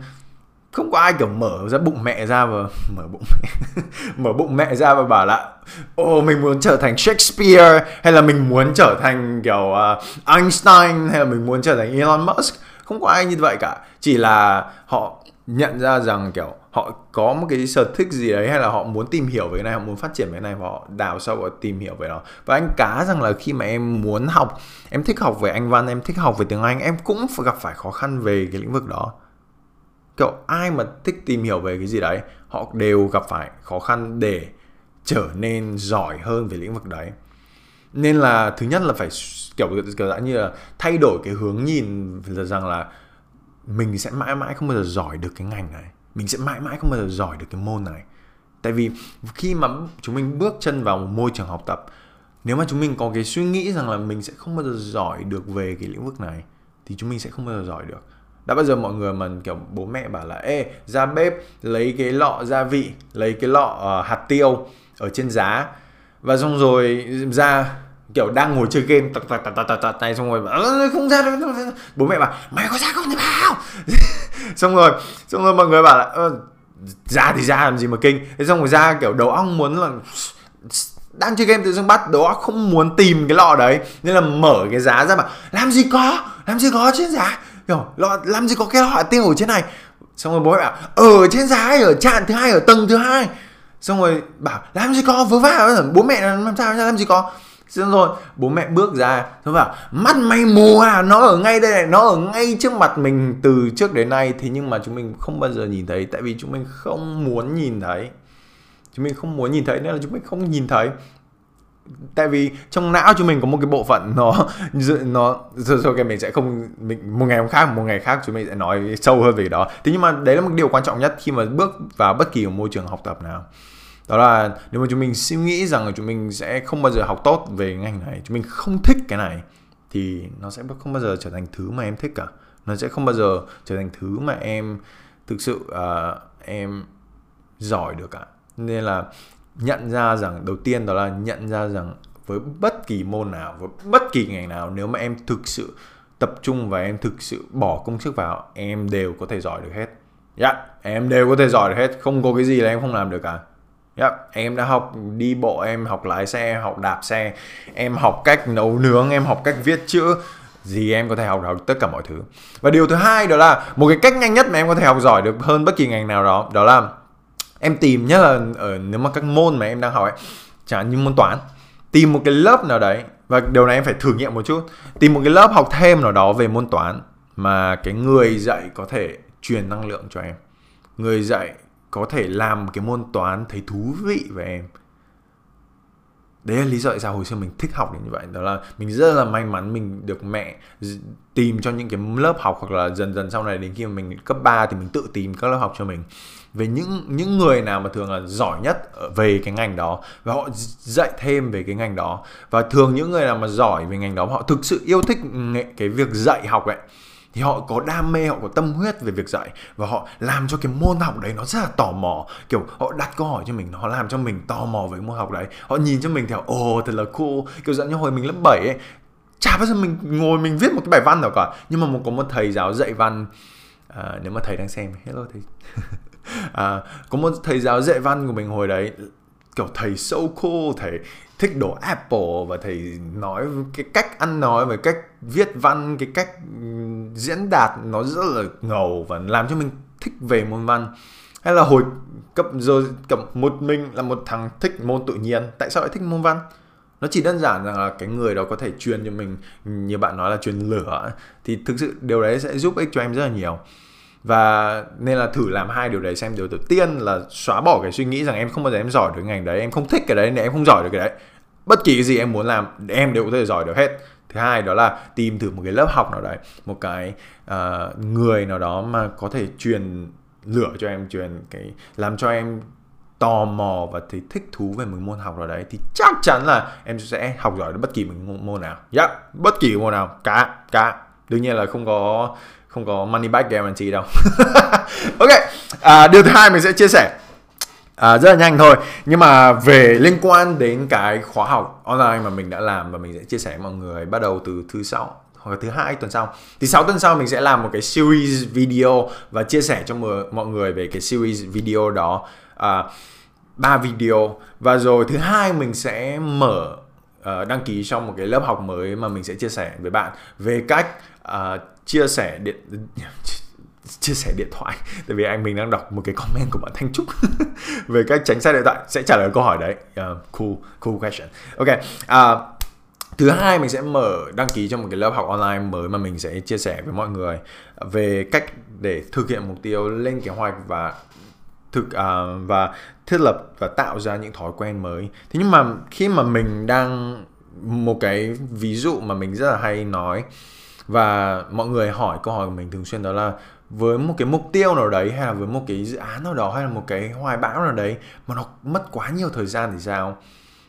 không có ai kiểu mở ra bụng mẹ ra và [LAUGHS] mở bụng mẹ. [LAUGHS] Mở bụng mẹ ra và bảo là ô mình muốn trở thành Shakespeare hay là mình muốn trở thành kiểu uh, Einstein hay là mình muốn trở thành Elon Musk? Không có ai như vậy cả. Chỉ là họ nhận ra rằng kiểu họ có một cái sở thích gì đấy hay là họ muốn tìm hiểu về cái này họ muốn phát triển về cái này và họ đào sâu và tìm hiểu về nó. Và anh cá rằng là khi mà em muốn học em thích học về anh văn em thích học về tiếng anh em cũng gặp phải khó khăn về cái lĩnh vực đó kiểu ai mà thích tìm hiểu về cái gì đấy, họ đều gặp phải khó khăn để trở nên giỏi hơn về lĩnh vực đấy. Nên là thứ nhất là phải kiểu kiểu dạng như là thay đổi cái hướng nhìn là rằng là mình sẽ mãi mãi không bao giờ giỏi được cái ngành này. Mình sẽ mãi mãi không bao giờ giỏi được cái môn này. Tại vì khi mà chúng mình bước chân vào một môi trường học tập, nếu mà chúng mình có cái suy nghĩ rằng là mình sẽ không bao giờ giỏi được về cái lĩnh vực này, thì chúng mình sẽ không bao giờ giỏi được đã bao giờ mọi người mà kiểu bố mẹ bảo là ê ra bếp lấy cái lọ gia vị lấy cái lọ uh, hạt tiêu ở trên giá. Và xong rồi ra kiểu đang ngồi chơi game tật tật tật tật tật này xong rồi bảo, ờ, không ra đâu bố mẹ bảo mày có ra không thì bảo [LAUGHS] xong rồi xong rồi mọi người bảo là ờ, ra thì ra làm gì mà kinh. Thế xong rồi ra kiểu đầu óc muốn là đang chơi game tự dưng bắt đầu óc không muốn tìm cái lọ đấy. Nên là mở cái giá ra mà làm gì có làm gì có trên giá kiểu lo làm gì có cái họa tiêu ở trên này? Xong rồi bố bảo, ở trên giá ở trạm thứ hai, ở tầng thứ hai? Xong rồi bảo, làm gì có, vớ vả. Bố mẹ làm sao, làm gì có. Xong rồi, bố mẹ bước ra nó bảo, mắt mày mù à nó ở ngay đây này, nó ở ngay trước mặt mình từ trước đến nay. Thế nhưng mà chúng mình không bao giờ nhìn thấy, tại vì chúng mình không muốn nhìn thấy. Chúng mình không muốn nhìn thấy, nên là chúng mình không nhìn thấy tại vì trong não chúng mình có một cái bộ phận nó [LAUGHS] nó rồi, rồi mình sẽ không mình một ngày hôm khác một ngày khác chúng mình sẽ nói sâu hơn về đó. Thế nhưng mà đấy là một điều quan trọng nhất khi mà bước vào bất kỳ một môi trường học tập nào. Đó là nếu mà chúng mình suy nghĩ rằng là chúng mình sẽ không bao giờ học tốt về ngành này chúng mình không thích cái này thì nó sẽ không bao giờ trở thành thứ mà em thích cả. Nó sẽ không bao giờ trở thành thứ mà em thực sự uh, em giỏi được cả. Nên là nhận ra rằng đầu tiên đó là nhận ra rằng với bất kỳ môn nào với bất kỳ ngành nào nếu mà em thực sự tập trung và em thực sự bỏ công sức vào em đều có thể giỏi được hết. Dạ yeah, em đều có thể giỏi được hết. Không có cái gì là em không làm được cả. Yeah, em đã học đi bộ, em học lái xe, học đạp xe, em học cách nấu nướng, em học cách viết chữ, gì em có thể học được tất cả mọi thứ. Và điều thứ hai đó là một cái cách nhanh nhất mà em có thể học giỏi được hơn bất kỳ ngành nào đó, đó là em tìm nhất là ở nếu mà các môn mà em đang học ấy, chẳng như môn toán, tìm một cái lớp nào đấy và điều này em phải thử nghiệm một chút, tìm một cái lớp học thêm nào đó về môn toán mà cái người dạy có thể truyền năng lượng cho em. Người dạy có thể làm cái môn toán thấy thú vị với em. Đấy là lý do tại sao hồi xưa mình thích học đến như vậy. Đó là mình rất là may mắn mình được mẹ tìm cho những cái lớp học hoặc là dần dần sau này đến khi mà mình cấp 3 thì mình tự tìm các lớp học cho mình về những những người nào mà thường là giỏi nhất về cái ngành đó và họ dạy thêm về cái ngành đó. Và thường những người nào mà giỏi về ngành đó họ thực sự yêu thích cái việc dạy học ấy thì họ có đam mê họ có tâm huyết về việc dạy. Và họ làm cho cái môn học đấy nó rất là tò mò. Kiểu họ đặt câu hỏi cho mình họ làm cho mình tò mò với môn học đấy. Họ nhìn cho mình theo ồ thật là cool. Kiểu dạng như hồi mình lớp 7 ấy chả bao giờ mình ngồi mình viết một cái bài văn nào cả. Nhưng mà một có một thầy giáo dạy văn à, nếu mà thầy đang xem hello thầy. [LAUGHS] à, có một thầy giáo dạy văn của mình hồi đấy kiểu thầy so cool thầy thích đồ Apple và thầy nói cái cách ăn nói và cách viết văn cái cách ừ, diễn đạt nó rất là ngầu và làm cho mình thích về môn văn. Hay là hồi cấp rồi cấp một mình là một thằng thích môn tự nhiên. Tại sao lại thích môn văn? Nó chỉ đơn giản rằng là cái người đó có thể truyền cho mình như bạn nói là truyền lửa. Thì thực sự điều đấy sẽ giúp ích cho em rất là nhiều và nên là thử làm hai điều đấy xem điều đầu tiên là xóa bỏ cái suy nghĩ rằng em không bao giờ em giỏi được ngành đấy em không thích cái đấy nên em không giỏi được cái đấy. Bất kỳ cái gì em muốn làm em đều có thể giỏi được hết. Thứ hai đó là tìm thử một cái lớp học nào đấy một cái uh, người nào đó mà có thể truyền lửa cho em truyền cái làm cho em tò mò và thấy thích thú về một môn học nào đấy thì chắc chắn là em sẽ học giỏi được bất kỳ một môn nào. yeah, bất kỳ môn nào cả cả. Đương nhiên là không có không có money back guarantee đâu. [LAUGHS] Ok à, điều thứ hai mình sẽ chia sẻ. À, rất là nhanh thôi. Nhưng mà về liên quan đến cái khóa học online mà mình đã làm và mình sẽ chia sẻ với mọi người bắt đầu từ thứ sáu hoặc thứ hai tuần sau. Thì 6 tuần sau mình sẽ làm một cái series video và chia sẻ cho mọi người về cái series video đó. À, 3 video. Và rồi thứ hai mình sẽ mở uh, đăng ký trong một cái lớp học mới mà mình sẽ chia sẻ với bạn về cách uh, chia sẻ điện [LAUGHS] chia sẻ điện thoại. Tại vì anh mình đang đọc một cái comment của bạn Thanh Trúc [LAUGHS] về cách tránh xa điện thoại. Sẽ trả lời câu hỏi đấy. Uh, cool cool question. Ok uh, thứ hai mình sẽ mở đăng ký cho một cái lớp học online mới mà mình sẽ chia sẻ với mọi người về cách để thực hiện mục tiêu lên kế hoạch và thực uh, và thiết lập và tạo ra những thói quen mới. Thế nhưng mà khi mà mình đang một cái ví dụ mà mình rất là hay nói và mọi người hỏi câu hỏi của mình thường xuyên đó là, với một cái mục tiêu nào đấy hay là với một cái dự án nào đó hay là một cái hoài bão nào đấy mà nó mất quá nhiều thời gian thì sao?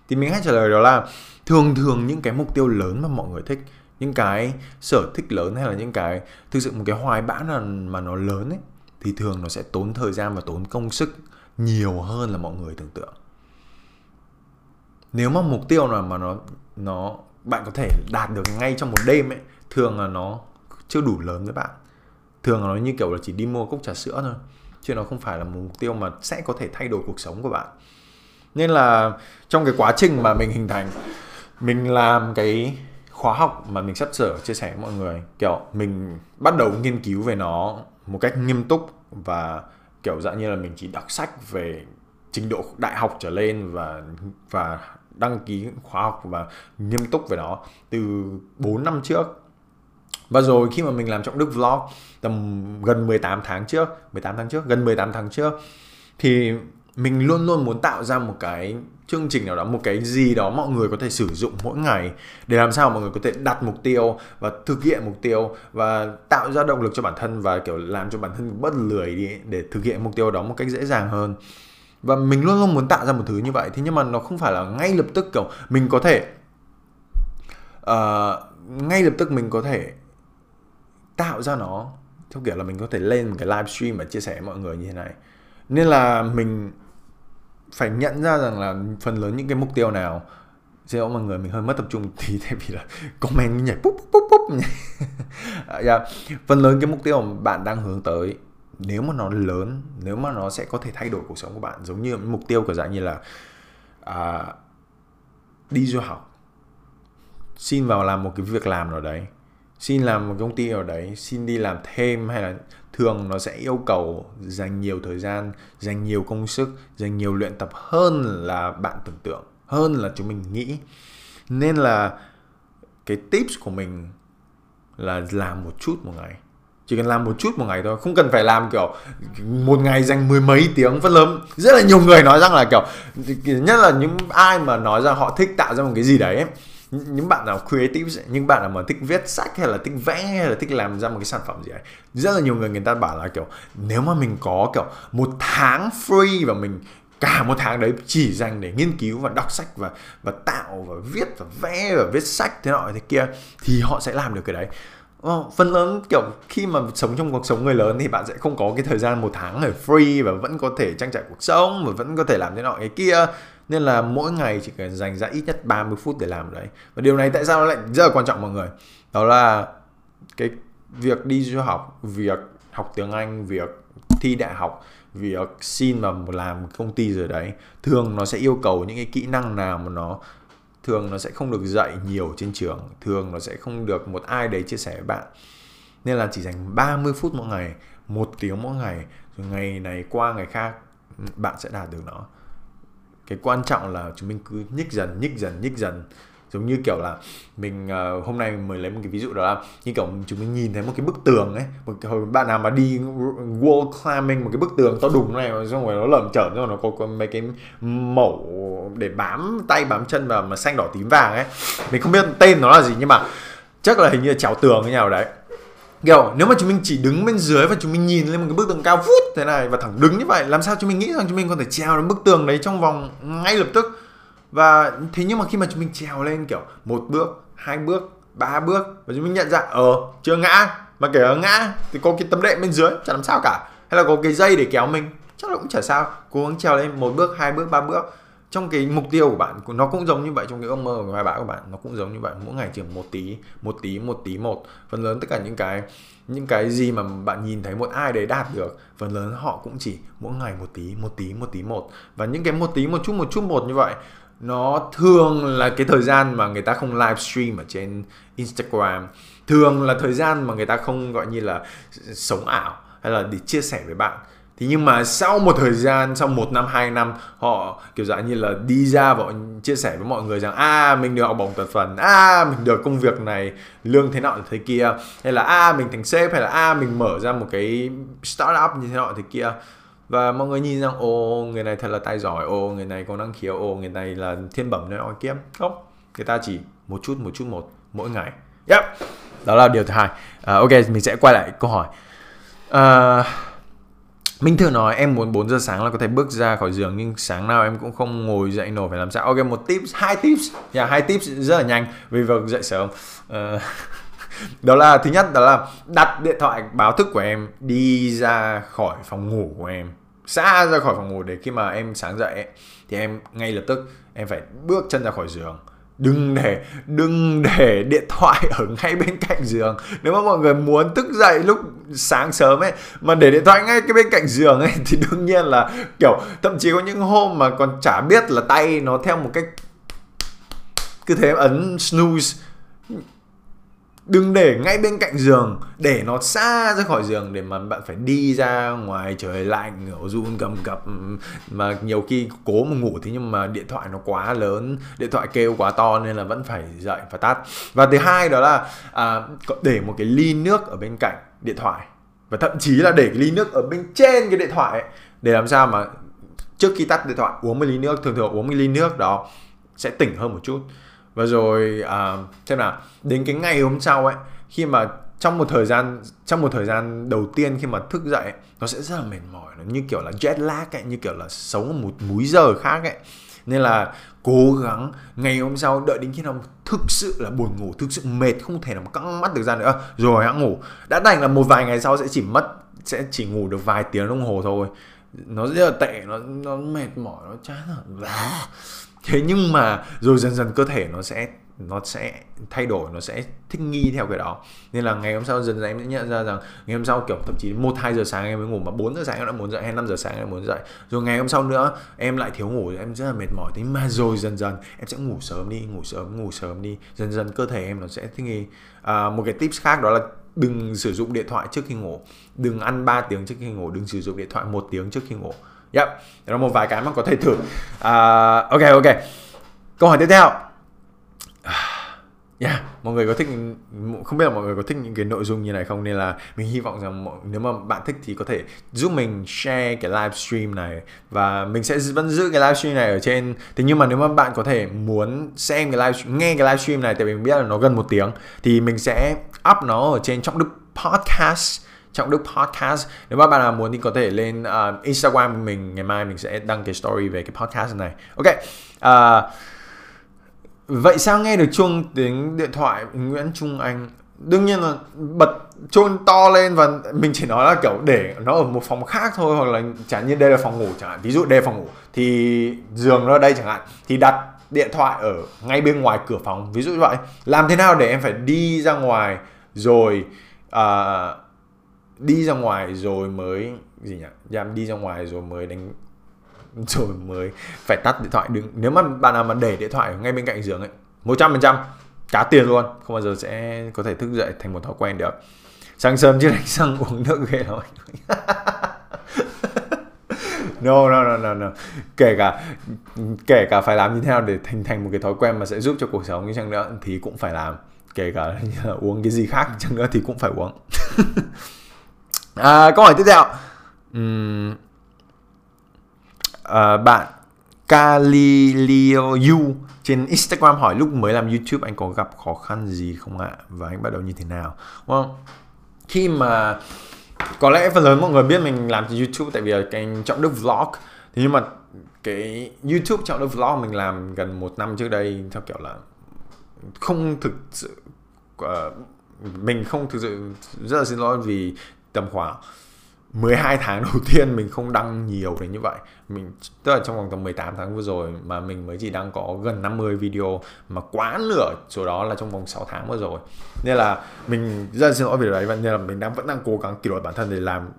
Thì mình hay trả lời đó là, thường thường những cái mục tiêu lớn mà mọi người thích, những cái sở thích lớn hay là những cái thực sự một cái hoài bão nào mà nó lớn ấy, thì thường nó sẽ tốn thời gian và tốn công sức nhiều hơn là mọi người tưởng tượng. Nếu mà mục tiêu nào mà nó nó bạn có thể đạt được ngay trong một đêm ấy thường là nó chưa đủ lớn với bạn. Thường là nó như kiểu là chỉ đi mua cốc trà sữa thôi, chứ nó không phải là một mục tiêu mà sẽ có thể thay đổi cuộc sống của bạn. Nên là trong cái quá trình mà mình hình thành, mình làm cái khóa học mà mình sắp sửa chia sẻ với mọi người, kiểu mình bắt đầu nghiên cứu về nó một cách nghiêm túc và kiểu dạng như là mình chỉ đọc sách về trình độ đại học trở lên và và đăng ký khóa học và nghiêm túc về nó từ 4 năm trước và rồi khi mà mình làm trọng đức vlog tầm gần 18 tháng trước 18 tháng trước gần 18 tháng trước thì mình luôn luôn muốn tạo ra một cái chương trình nào đó một cái gì đó mọi người có thể sử dụng mỗi ngày để làm sao mọi người có thể đặt mục tiêu và thực hiện mục tiêu và tạo ra động lực cho bản thân và kiểu làm cho bản thân bớt lười đi để thực hiện mục tiêu đó một cách dễ dàng hơn. Và mình luôn luôn muốn tạo ra một thứ như vậy thế nhưng mà nó không phải là ngay lập tức kiểu mình có thể uh, ngay lập tức mình có thể tạo ra nó theo kiểu là mình có thể lên một cái livestream và chia sẻ với mọi người như thế này. Nên là mình phải nhận ra rằng là phần lớn những cái mục tiêu nào sẽ mọi người mình hơi mất tập trung [LAUGHS] thì tại vì là comment nhảy búp búp búp nhảy. Yeah. [LAUGHS] Dạ, phần lớn cái mục tiêu mà bạn đang hướng tới nếu mà nó lớn nếu mà nó sẽ có thể thay đổi cuộc sống của bạn giống như mục tiêu của dạng như là à, đi du học. Xin vào làm một cái việc làm nào đấy xin làm một công ty ở đấy, xin đi làm thêm hay là thường nó sẽ yêu cầu dành nhiều thời gian, dành nhiều công sức, dành nhiều luyện tập hơn là bạn tưởng tượng, hơn là chúng mình nghĩ. Nên là cái tips của mình là làm một chút một ngày. Chỉ cần làm một chút một ngày thôi, không cần phải làm kiểu một ngày dành mười mấy tiếng phân lớn rất là nhiều người nói rằng là kiểu, nhất là những ai mà nói rằng họ thích tạo ra một cái gì đấy những bạn nào creative những bạn nào mà thích viết sách hay là thích vẽ hay là thích làm ra một cái sản phẩm gì ấy rất là nhiều người người ta bảo là kiểu nếu mà mình có kiểu một tháng free và mình cả một tháng đấy chỉ dành để nghiên cứu và đọc sách và và tạo và viết và vẽ và viết sách thế nọ thế kia thì họ sẽ làm được cái đấy. Oh, phần lớn kiểu khi mà sống trong cuộc sống người lớn thì bạn sẽ không có cái thời gian một tháng ở free và vẫn có thể trang trải cuộc sống và vẫn có thể làm thế nọ cái kia nên là mỗi ngày chỉ cần dành ra ít nhất 30 phút để làm đấy. Và điều này tại sao nó lại rất là quan trọng mọi người? Đó là cái việc đi du học, việc học tiếng Anh, việc thi đại học, việc xin vào làm công ty rồi đấy, thường nó sẽ yêu cầu những cái kỹ năng nào mà nó, thường nó sẽ không được dạy nhiều trên trường, thường nó sẽ không được một ai đấy chia sẻ với bạn. Nên là chỉ dành 30 phút mỗi ngày, một tiếng mỗi ngày, rồi ngày này qua ngày khác, bạn sẽ đạt được nó cái quan trọng là chúng mình cứ nhích dần nhích dần nhích dần. Giống như kiểu là mình uh, hôm nay mới lấy một cái ví dụ đó là như kiểu chúng mình nhìn thấy một cái bức tường ấy một cái, hồi bạn nào mà đi wall climbing một cái bức tường to đùng này xong rồi nó lởm chởm rồi nó có, có mấy cái mẩu để bám tay bám chân vào mà xanh đỏ tím vàng ấy. Mình không biết tên nó là gì nhưng mà chắc là hình như là trèo tường cái nào đấy kiểu, nếu mà chúng mình chỉ đứng bên dưới và chúng mình nhìn lên một cái bức tường cao vút thế này và thẳng đứng như vậy, làm sao chúng mình nghĩ rằng chúng mình có thể trèo đến bức tường đấy trong vòng ngay lập tức? Và thế nhưng mà khi mà chúng mình trèo lên, kiểu, một bước, hai bước, ba bước và chúng mình nhận ra ờ chưa ngã. Mà kể ở ngã thì có cái tấm đệm bên dưới chẳng làm sao cả. Hay là có cái dây để kéo mình? Chắc là cũng chả sao. Cố gắng trèo lên một bước, hai bước, ba bước trong cái mục tiêu của bạn, nó cũng giống như vậy trong cái ước mơ của bài của bạn, nó cũng giống như vậy. Mỗi ngày chỉ một tí một tí một tí một. Phần lớn tất cả những cái những cái gì mà bạn nhìn thấy một ai đấy đạt được, phần lớn họ cũng chỉ mỗi ngày một tí một tí một tí một. Và những cái một tí, một chút một chút một như vậy, nó thường là cái thời gian mà người ta không livestream ở trên Instagram. Thường là thời gian mà người ta không, gọi như là sống ảo hay là để chia sẻ với bạn thì nhưng mà sau một thời gian sau một năm hai năm họ kiểu dạng như là đi ra và chia sẻ với mọi người rằng a à, mình được học bổng tập phần a à, mình được công việc này lương thế nọ thế kia hay là a à, mình thành sếp hay là a à, mình mở ra một cái startup như thế nọ thế kia. Và mọi người nhìn rằng ô người này thật là tài giỏi ô người này có năng khiếu ô người này là thiên bẩm nơi oi kiếm không người ta chỉ một chút một chút một mỗi ngày. Yep đó là điều thứ hai. Uh, ok mình sẽ quay lại câu hỏi. Uh, mình thường nói em muốn 4 giờ sáng là có thể bước ra khỏi giường nhưng sáng nào em cũng không ngồi dậy nổi phải làm sao? Ok một tips hai tips. Yeah, dạ, hai tips rất là nhanh vì việc dậy sớm. Uh, [LAUGHS] đó là thứ nhất đó là đặt điện thoại báo thức của em đi ra khỏi phòng ngủ của em. Xa ra khỏi phòng ngủ để khi mà em sáng dậy ấy, thì em ngay lập tức em phải bước chân ra khỏi giường đừng để đừng để điện thoại ở ngay bên cạnh giường. Nếu mà mọi người muốn thức dậy lúc sáng sớm ấy, mà để điện thoại ngay cái bên cạnh giường ấy, [LAUGHS] thì đương nhiên là, kiểu, thậm chí có những hôm mà còn chả biết là tay nó theo một cách cứ thế ấn snooze đừng để ngay bên cạnh giường để nó xa ra khỏi giường để mà bạn phải đi ra ngoài trời lạnh ở run cầm cập. Mà nhiều khi cố mà ngủ thế nhưng mà điện thoại nó quá lớn điện thoại kêu quá to nên là vẫn phải dậy và tắt. Và thứ hai đó là à, để một cái ly nước ở bên cạnh điện thoại. Và thậm chí là để cái ly nước ở bên trên cái điện thoại ấy, để làm sao mà trước khi tắt điện thoại uống một ly nước thường thường uống một ly nước đó sẽ tỉnh hơn một chút và rồi à, xem nào đến cái ngày hôm sau ấy khi mà trong một thời gian trong một thời gian đầu tiên khi mà thức dậy nó sẽ rất là mệt mỏi nó như kiểu là jet lag ấy như kiểu là sống ở một múi giờ khác ấy. Nên là cố gắng ngày hôm sau đợi đến khi nào thực sự là buồn ngủ thực sự mệt không thể nào căng mắt được ra nữa. Rồi hãng ngủ. Đã đành là một vài ngày sau sẽ chỉ mất sẽ chỉ ngủ được vài tiếng đồng hồ thôi. Nó rất là tệ nó nó mệt mỏi nó chán rồi thế nhưng mà rồi dần dần cơ thể nó sẽ nó sẽ thay đổi nó sẽ thích nghi theo cái đó. Nên là ngày hôm sau dần dần em sẽ nhận ra rằng ngày hôm sau kiểu thậm chí một hai giờ sáng em mới ngủ mà 4 giờ sáng em đã muốn dậy hay 5 giờ sáng em muốn dậy. Rồi ngày hôm sau nữa em lại thiếu ngủ em rất là mệt mỏi. Thế mà rồi dần dần em sẽ ngủ sớm đi ngủ sớm ngủ sớm đi. Dần dần cơ thể em nó sẽ thích nghi. À, một cái tips khác đó là đừng sử dụng điện thoại trước khi ngủ. Đừng ăn 3 tiếng trước khi ngủ đừng sử dụng điện thoại một tiếng trước khi ngủ. Yep, đó là một vài cái mà có thể thử. Uh, ok ok. Câu hỏi tiếp theo. [SIGHS] Yeah, mọi người có thích không biết là mọi người có thích những cái nội dung như này không nên là mình hy vọng rằng mọi, nếu mà bạn thích thì có thể giúp mình share cái livestream này và mình sẽ vẫn giữ cái livestream này ở trên thế nhưng mà nếu mà bạn có thể muốn xem cái live nghe cái livestream này tại vì mình biết là nó gần một tiếng thì mình sẽ up nó ở trên trong đức podcast trọng đức podcast. Nếu mà bạn nào muốn thì có thể lên uh, instagram mình. Ngày mai mình sẽ đăng cái story về cái podcast này. Ok uh, vậy sao nghe được chuông tiếng điện thoại nguyễn trung anh? Đương nhiên là bật chuông to lên và mình chỉ nói là kiểu để nó ở một phòng khác thôi hoặc là chẳng như đây là phòng ngủ chẳng hạn. Ví dụ đây là phòng ngủ thì giường nó ở đây chẳng hạn. Thì đặt điện thoại ở ngay bên ngoài cửa phòng. Ví dụ như vậy. Làm thế nào để em phải đi ra ngoài rồi uh, đi ra ngoài rồi mới gì nhỉ? Dám đi ra ngoài rồi mới đánh rồi mới phải tắt điện thoại. Đứng. nếu mà bạn nào mà để điện thoại ngay bên cạnh giường ấy một trăm phần trăm cá tiền luôn. Không bao giờ sẽ có thể thức dậy thành một thói quen được. Sáng sớm chưa đánh răng [LAUGHS] uống nước ghê lắm. [LAUGHS] No, no no no no. Kể cả kể cả phải làm như thế nào để thành thành một cái thói quen mà sẽ giúp cho cuộc sống như chăng nữa thì cũng phải làm. Kể cả là [LAUGHS] uống cái gì khác chăng nữa thì cũng phải uống à, câu hỏi tiếp theo. Uhm, à, bạn Galileo trên Instagram hỏi lúc mới làm YouTube anh có gặp khó khăn gì không ạ? Và anh bắt đầu như thế nào? Đúng không khi mà có lẽ phần lớn mọi người biết mình làm trên YouTube tại vì là kênh trọng đức vlog. Thế nhưng mà cái YouTube trọng đức vlog mình làm gần một năm trước đây theo kiểu là không thực sự uh, mình không thực sự rất là xin lỗi vì tầm khoảng 12 tháng đầu tiên [LAUGHS] mình không đăng nhiều đến như vậy. Mình, tức là trong vòng tầm 18 tháng vừa rồi mà mình mới chỉ đăng có gần 50 video mà quá nửa số đó là trong vòng 6 tháng vừa rồi. Nên là mình rất là xin lỗi về đấy, và nên là mình đang, vẫn đang cố gắng kỷ luật bản thân để làm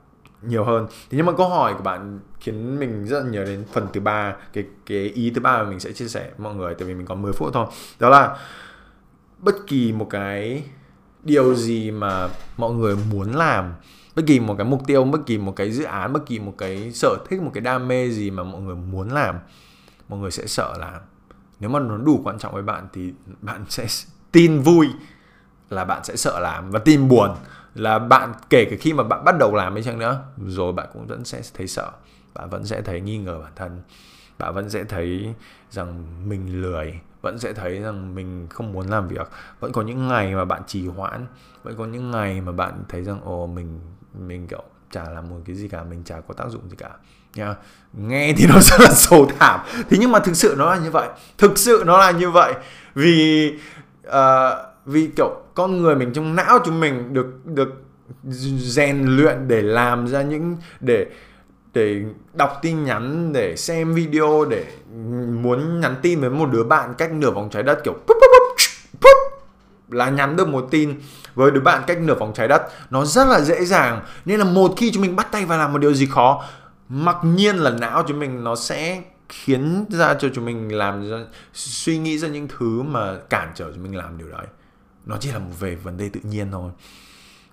nhiều hơn. Thế nhưng mà câu hỏi của bạn khiến mình rất là nhớ đến phần thứ ba, cái cái ý thứ ba mà mình sẽ chia sẻ với mọi người, tại vì mình còn 10 phút thôi. Đó là bất kỳ một cái điều gì mà mọi người muốn làm bất kỳ một cái mục tiêu, bất kỳ một cái dự án, bất kỳ một cái sở thích, một cái đam mê gì mà mọi người muốn làm, mọi người sẽ sợ làm nếu mà nó đủ quan trọng với bạn thì bạn sẽ tin vui là bạn sẽ sợ làm và tin buồn là bạn kể cả khi mà bạn bắt đầu làm ấy chăng nữa, rồi bạn cũng vẫn sẽ thấy sợ, bạn vẫn sẽ thấy nghi ngờ bản thân, bạn vẫn sẽ thấy rằng mình lười, vẫn sẽ thấy rằng mình không muốn làm việc. Vẫn có những ngày mà bạn trì hoãn, vẫn có những ngày mà bạn thấy rằng, ồ, mình mình kiểu chả làm một cái gì cả mình chả có tác dụng gì cả nha. Nghe thì nó [LAUGHS] rất là sầu thảm. Thế nhưng mà thực sự nó là như vậy thực sự nó là như vậy vì uh, vì kiểu con người mình trong não chúng mình được được rèn luyện để làm ra những để để đọc tin nhắn để xem video để muốn nhắn tin với một đứa bạn cách nửa vòng trái đất kiểu là nhắn được một tin với đứa bạn cách nửa vòng trái đất nó rất là dễ dàng. Nên là một khi chúng mình bắt tay vào làm một điều gì khó mặc nhiên là não chúng mình nó sẽ khiến ra cho chúng mình làm ra, suy nghĩ ra những thứ mà cản trở chúng mình làm điều đấy. Nó chỉ là một về vấn đề tự nhiên thôi.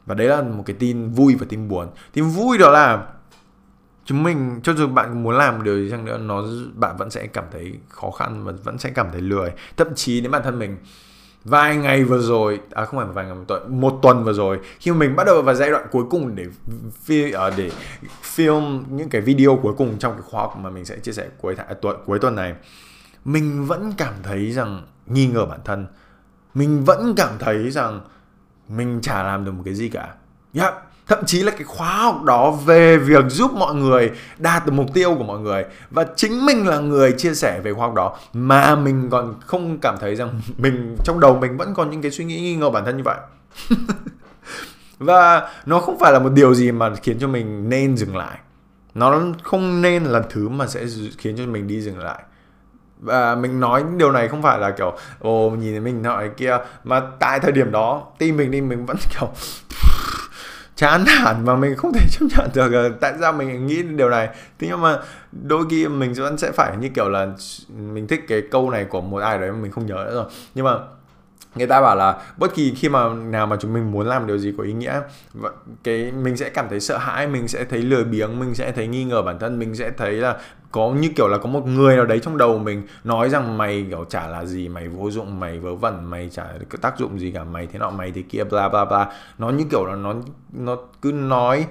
Và đấy là một cái tin vui và tin buồn. Tin vui đó là chúng mình cho dù bạn muốn làm một điều gì chăng nữa nó bạn vẫn sẽ cảm thấy khó khăn và vẫn sẽ cảm thấy lười. Thậm chí đến bản thân mình vài ngày vừa rồi à không phải vài ngày một tuần một tuần vừa rồi khi mà mình bắt đầu vào giai đoạn cuối cùng để uh, để film những cái video cuối cùng trong cái khóa học mà mình sẽ chia sẻ cuối th- à, tuần cuối tuần này mình vẫn cảm thấy rằng nghi ngờ bản thân. Mình vẫn cảm thấy rằng mình chả làm được một cái gì cả. Yeah, thậm chí là cái khóa học đó về việc giúp mọi người đạt được mục tiêu của mọi người. Và chính mình là người chia sẻ về khóa học đó. Mà mình còn không cảm thấy rằng mình, trong đầu mình vẫn còn những cái suy nghĩ nghi ngờ bản thân như vậy. [LAUGHS] Và nó không phải là một điều gì mà khiến cho mình nên dừng lại. Nó không nên là thứ mà sẽ khiến cho mình đi dừng lại. Và mình nói điều này không phải là kiểu, ồ, nhìn thấy mình nọ kia. Mà tại thời điểm đó, tim mình đi, mình vẫn kiểu [LAUGHS] chán nản mà mình không thể chấp nhận được. Ờ, tại sao mình nghĩ điều này? Thế nhưng mà đôi khi mình vẫn sẽ phải như kiểu là mình thích cái câu này của một ai đấy mà mình không nhớ nữa rồi. Nhưng mà người ta bảo là bất kỳ khi mà nào mà chúng mình muốn làm điều gì có ý nghĩa cái mình sẽ cảm thấy sợ hãi, mình sẽ thấy lười biếng, mình sẽ thấy nghi ngờ bản thân, mình sẽ thấy là có như kiểu là có một người nào đấy trong đầu mình nói rằng mày kiểu chả là gì mày vô dụng mày vớ vẩn mày chả có tác dụng gì cả mày thế nọ mày thế kia bla bla bla. Nó như kiểu là nó nó cứ nói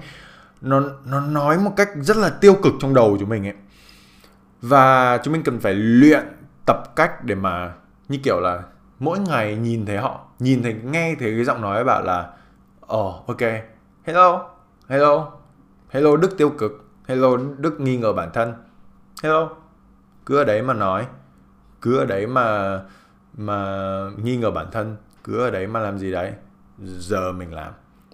nó nó nói một cách rất là tiêu cực trong đầu chúng mình ấy. Và chúng mình cần phải luyện tập cách để mà như kiểu là mỗi ngày nhìn thấy họ nhìn thấy nghe thấy cái giọng nói bảo là ồ oh, ok hello hello hello đức tiêu cực hello đức nghi ngờ bản thân hello. Cứ ở đấy mà nói. Cứ ở đấy mà mà nghi ngờ bản thân. Cứ ở đấy mà làm gì đấy. Giờ mình làm.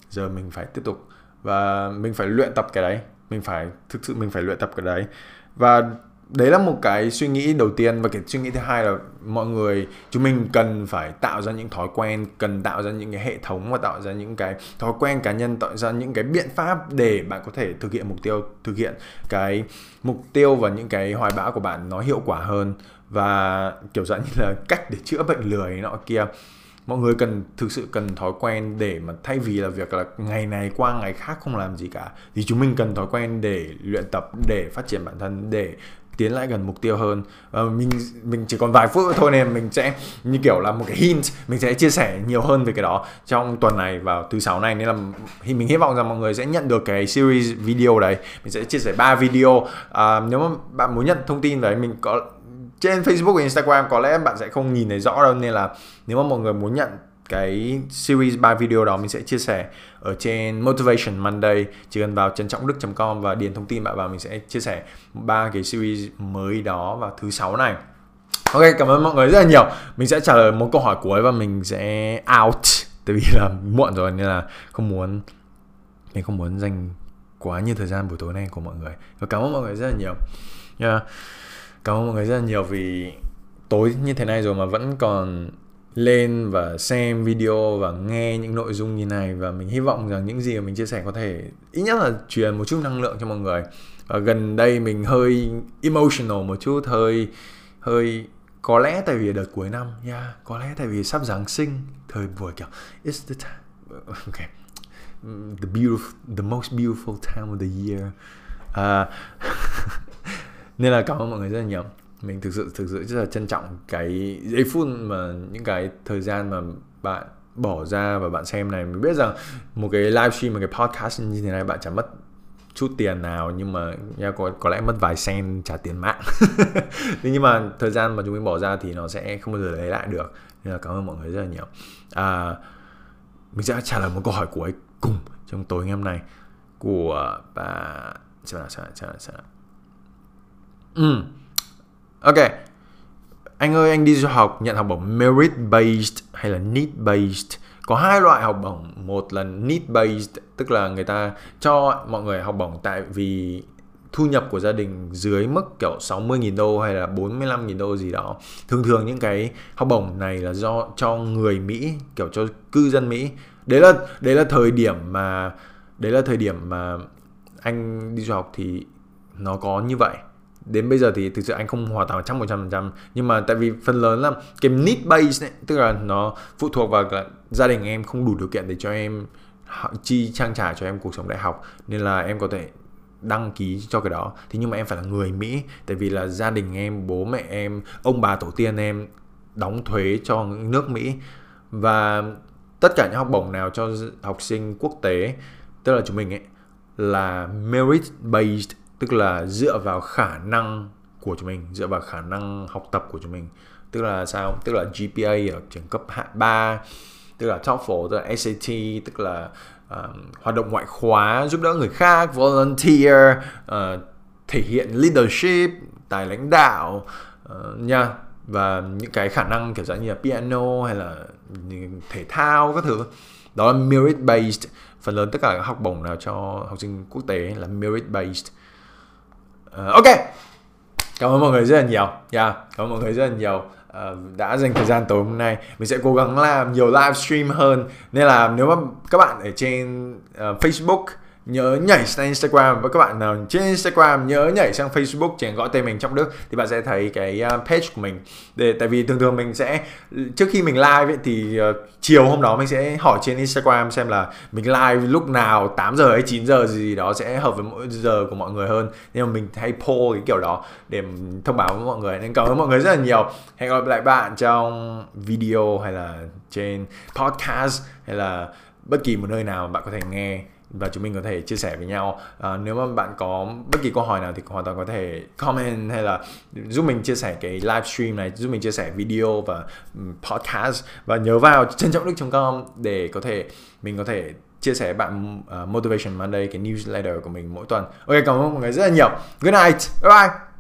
Giờ mình phải tiếp tục. Và mình phải luyện tập cái đấy. Mình phải thực sự mình phải luyện tập cái đấy. Và đấy là một cái suy nghĩ đầu tiên và cái suy nghĩ thứ hai là mọi người, chúng mình cần phải tạo ra những thói quen, cần tạo ra những cái hệ thống và tạo ra những cái thói quen cá nhân, tạo ra những cái biện pháp để bạn có thể thực hiện mục tiêu, thực hiện cái mục tiêu và những cái hoài bão của bạn nó hiệu quả hơn. Và kiểu dạng như là cách để chữa bệnh lười nọ kia. Mọi người cần, thực sự cần thói quen để mà thay vì là việc là ngày này qua ngày khác không làm gì cả, thì chúng mình cần thói quen để luyện tập, để phát triển bản thân, để tiến lại gần mục tiêu hơn. Uh, mình mình chỉ còn vài phút thôi nên mình sẽ như kiểu là một cái hint mình sẽ chia sẻ nhiều hơn về cái đó trong tuần này vào thứ sáu này. Nên là mình hy vọng rằng mọi người sẽ nhận được cái series video đấy. Mình sẽ chia sẻ ba video. Uh, nếu mà bạn muốn nhận thông tin đấy mình có trên Facebook và Instagram có lẽ bạn sẽ không nhìn thấy rõ đâu. Nên là nếu mà mọi người muốn nhận cái series 3 video đó mình sẽ chia sẻ ở trên Motivation Monday. Chỉ cần vào trân trọng đức.com và điền thông tin bạn vào mình sẽ chia sẻ ba cái series mới đó vào thứ sáu này. Ok, cảm ơn mọi người rất là nhiều. Mình sẽ trả lời một câu hỏi cuối và mình sẽ out. Tại vì là muộn rồi nên là không muốn, mình không muốn dành quá nhiều thời gian buổi tối nay của mọi người. Và cảm ơn mọi người rất là nhiều. Yeah. cảm ơn mọi người rất là nhiều vì tối như thế này rồi mà vẫn còn lên và xem video và nghe những nội dung như này. Và mình hy vọng rằng những gì mà mình chia sẻ có thể ít nhất là truyền một chút năng lượng cho mọi người. Và gần đây mình hơi emotional một chút hơi hơi có lẽ tại vì đợt cuối năm yeah, có lẽ tại vì sắp giáng sinh thời buổi kiểu it's the time okay the beautiful the most beautiful time of the year. Uh, [LAUGHS] nên là cảm ơn mọi người rất là nhiều mình thực sự thực sự rất là trân trọng cái giây phút mà những cái thời gian mà bạn bỏ ra và bạn xem này. Mình biết rằng một cái livestream một cái podcast như thế này bạn chẳng mất chút tiền nào nhưng mà nha có có lẽ mất vài sen trả tiền mạng. [LAUGHS] Nhưng mà thời gian mà chúng mình bỏ ra thì nó sẽ không bao giờ lấy lại được. Nên là cảm ơn mọi người rất là nhiều. À, mình sẽ trả lời một câu hỏi cuối cùng trong tối ngày hôm nay của bà xem nào xem nào xem nào xem nào. Ừ. Ok. Anh ơi, anh đi du học nhận học bổng merit based hay là need based? Có hai loại học bổng, một là need based tức là người ta cho mọi người học bổng tại vì thu nhập của gia đình dưới mức kiểu 60.000 đô hay là 45.000 đô gì đó. Thường thường những cái học bổng này là do cho người Mỹ, kiểu cho cư dân Mỹ. Đấy là đấy là thời điểm mà đấy là thời điểm mà anh đi du học thì nó có như vậy đến bây giờ thì thực sự anh không hòa toàn trăm một trăm phần trăm. Nhưng mà tại vì phần lớn là cái need base này, tức là nó phụ thuộc vào là gia đình em không đủ điều kiện để cho em chi trang trải cho em cuộc sống đại học, nên là em có thể đăng ký cho cái đó. Thế nhưng mà em phải là người Mỹ, tại vì là gia đình em, bố mẹ em, ông bà tổ tiên em đóng thuế cho nước Mỹ. Và tất cả những học bổng nào cho học sinh quốc tế, tức là chúng mình ấy, là merit based tức là dựa vào khả năng của chúng mình dựa vào khả năng học tập của chúng mình. Tức là sao? Tức là GPA ở trường cấp 3 tức là TOEFL tức là SAT tức là uh, hoạt động ngoại khóa giúp đỡ người khác volunteer uh, thể hiện leadership tài lãnh đạo uh, nha. Và những cái khả năng kiểu dạng như là piano hay là thể thao các thứ. Đó là merit based phần lớn tất cả các học bổng nào cho học sinh quốc tế là merit based uh, ok. Cảm ơn mọi người rất là nhiều. Yeah, cảm ơn mọi người rất là nhiều. Uh, đã dành thời gian tối hôm nay. Mình sẽ cố gắng làm nhiều livestream hơn. Nên là nếu mà các bạn ở trên uh, Facebook nhớ nhảy sang Instagram. Và các bạn nào trên Instagram nhớ nhảy sang Facebook chỉ gọi tên mình trong Đức thì bạn sẽ thấy cái à, page của mình. Để tại vì thường thường mình sẽ trước khi mình live ấy, thì uh, chiều hôm đó mình sẽ hỏi trên Instagram xem là mình live lúc nào 8 giờ hay 9 giờ gì đó sẽ hợp với mỗi giờ của mọi người hơn. Nhưng mà mình hay poll cái kiểu đó để thông báo với mọi người. Nên cảm ơn mọi người rất là nhiều. Hẹn gặp lại bạn trong video hay là trên podcast hay là bất kỳ một nơi nào bạn có thể nghe và chúng mình có thể chia sẻ với nhau à, nếu mà bạn có bất kỳ câu hỏi nào thì hoàn toàn có thể comment hay là giúp mình chia sẻ cái livestream này giúp mình chia sẻ video và podcast và nhớ vào trân trọng đức.com để có thể mình có thể chia sẻ với bạn uh, Motivation Monday cái newsletter của mình mỗi tuần. Ok cảm ơn mọi người rất là nhiều. Good night. Bye bye.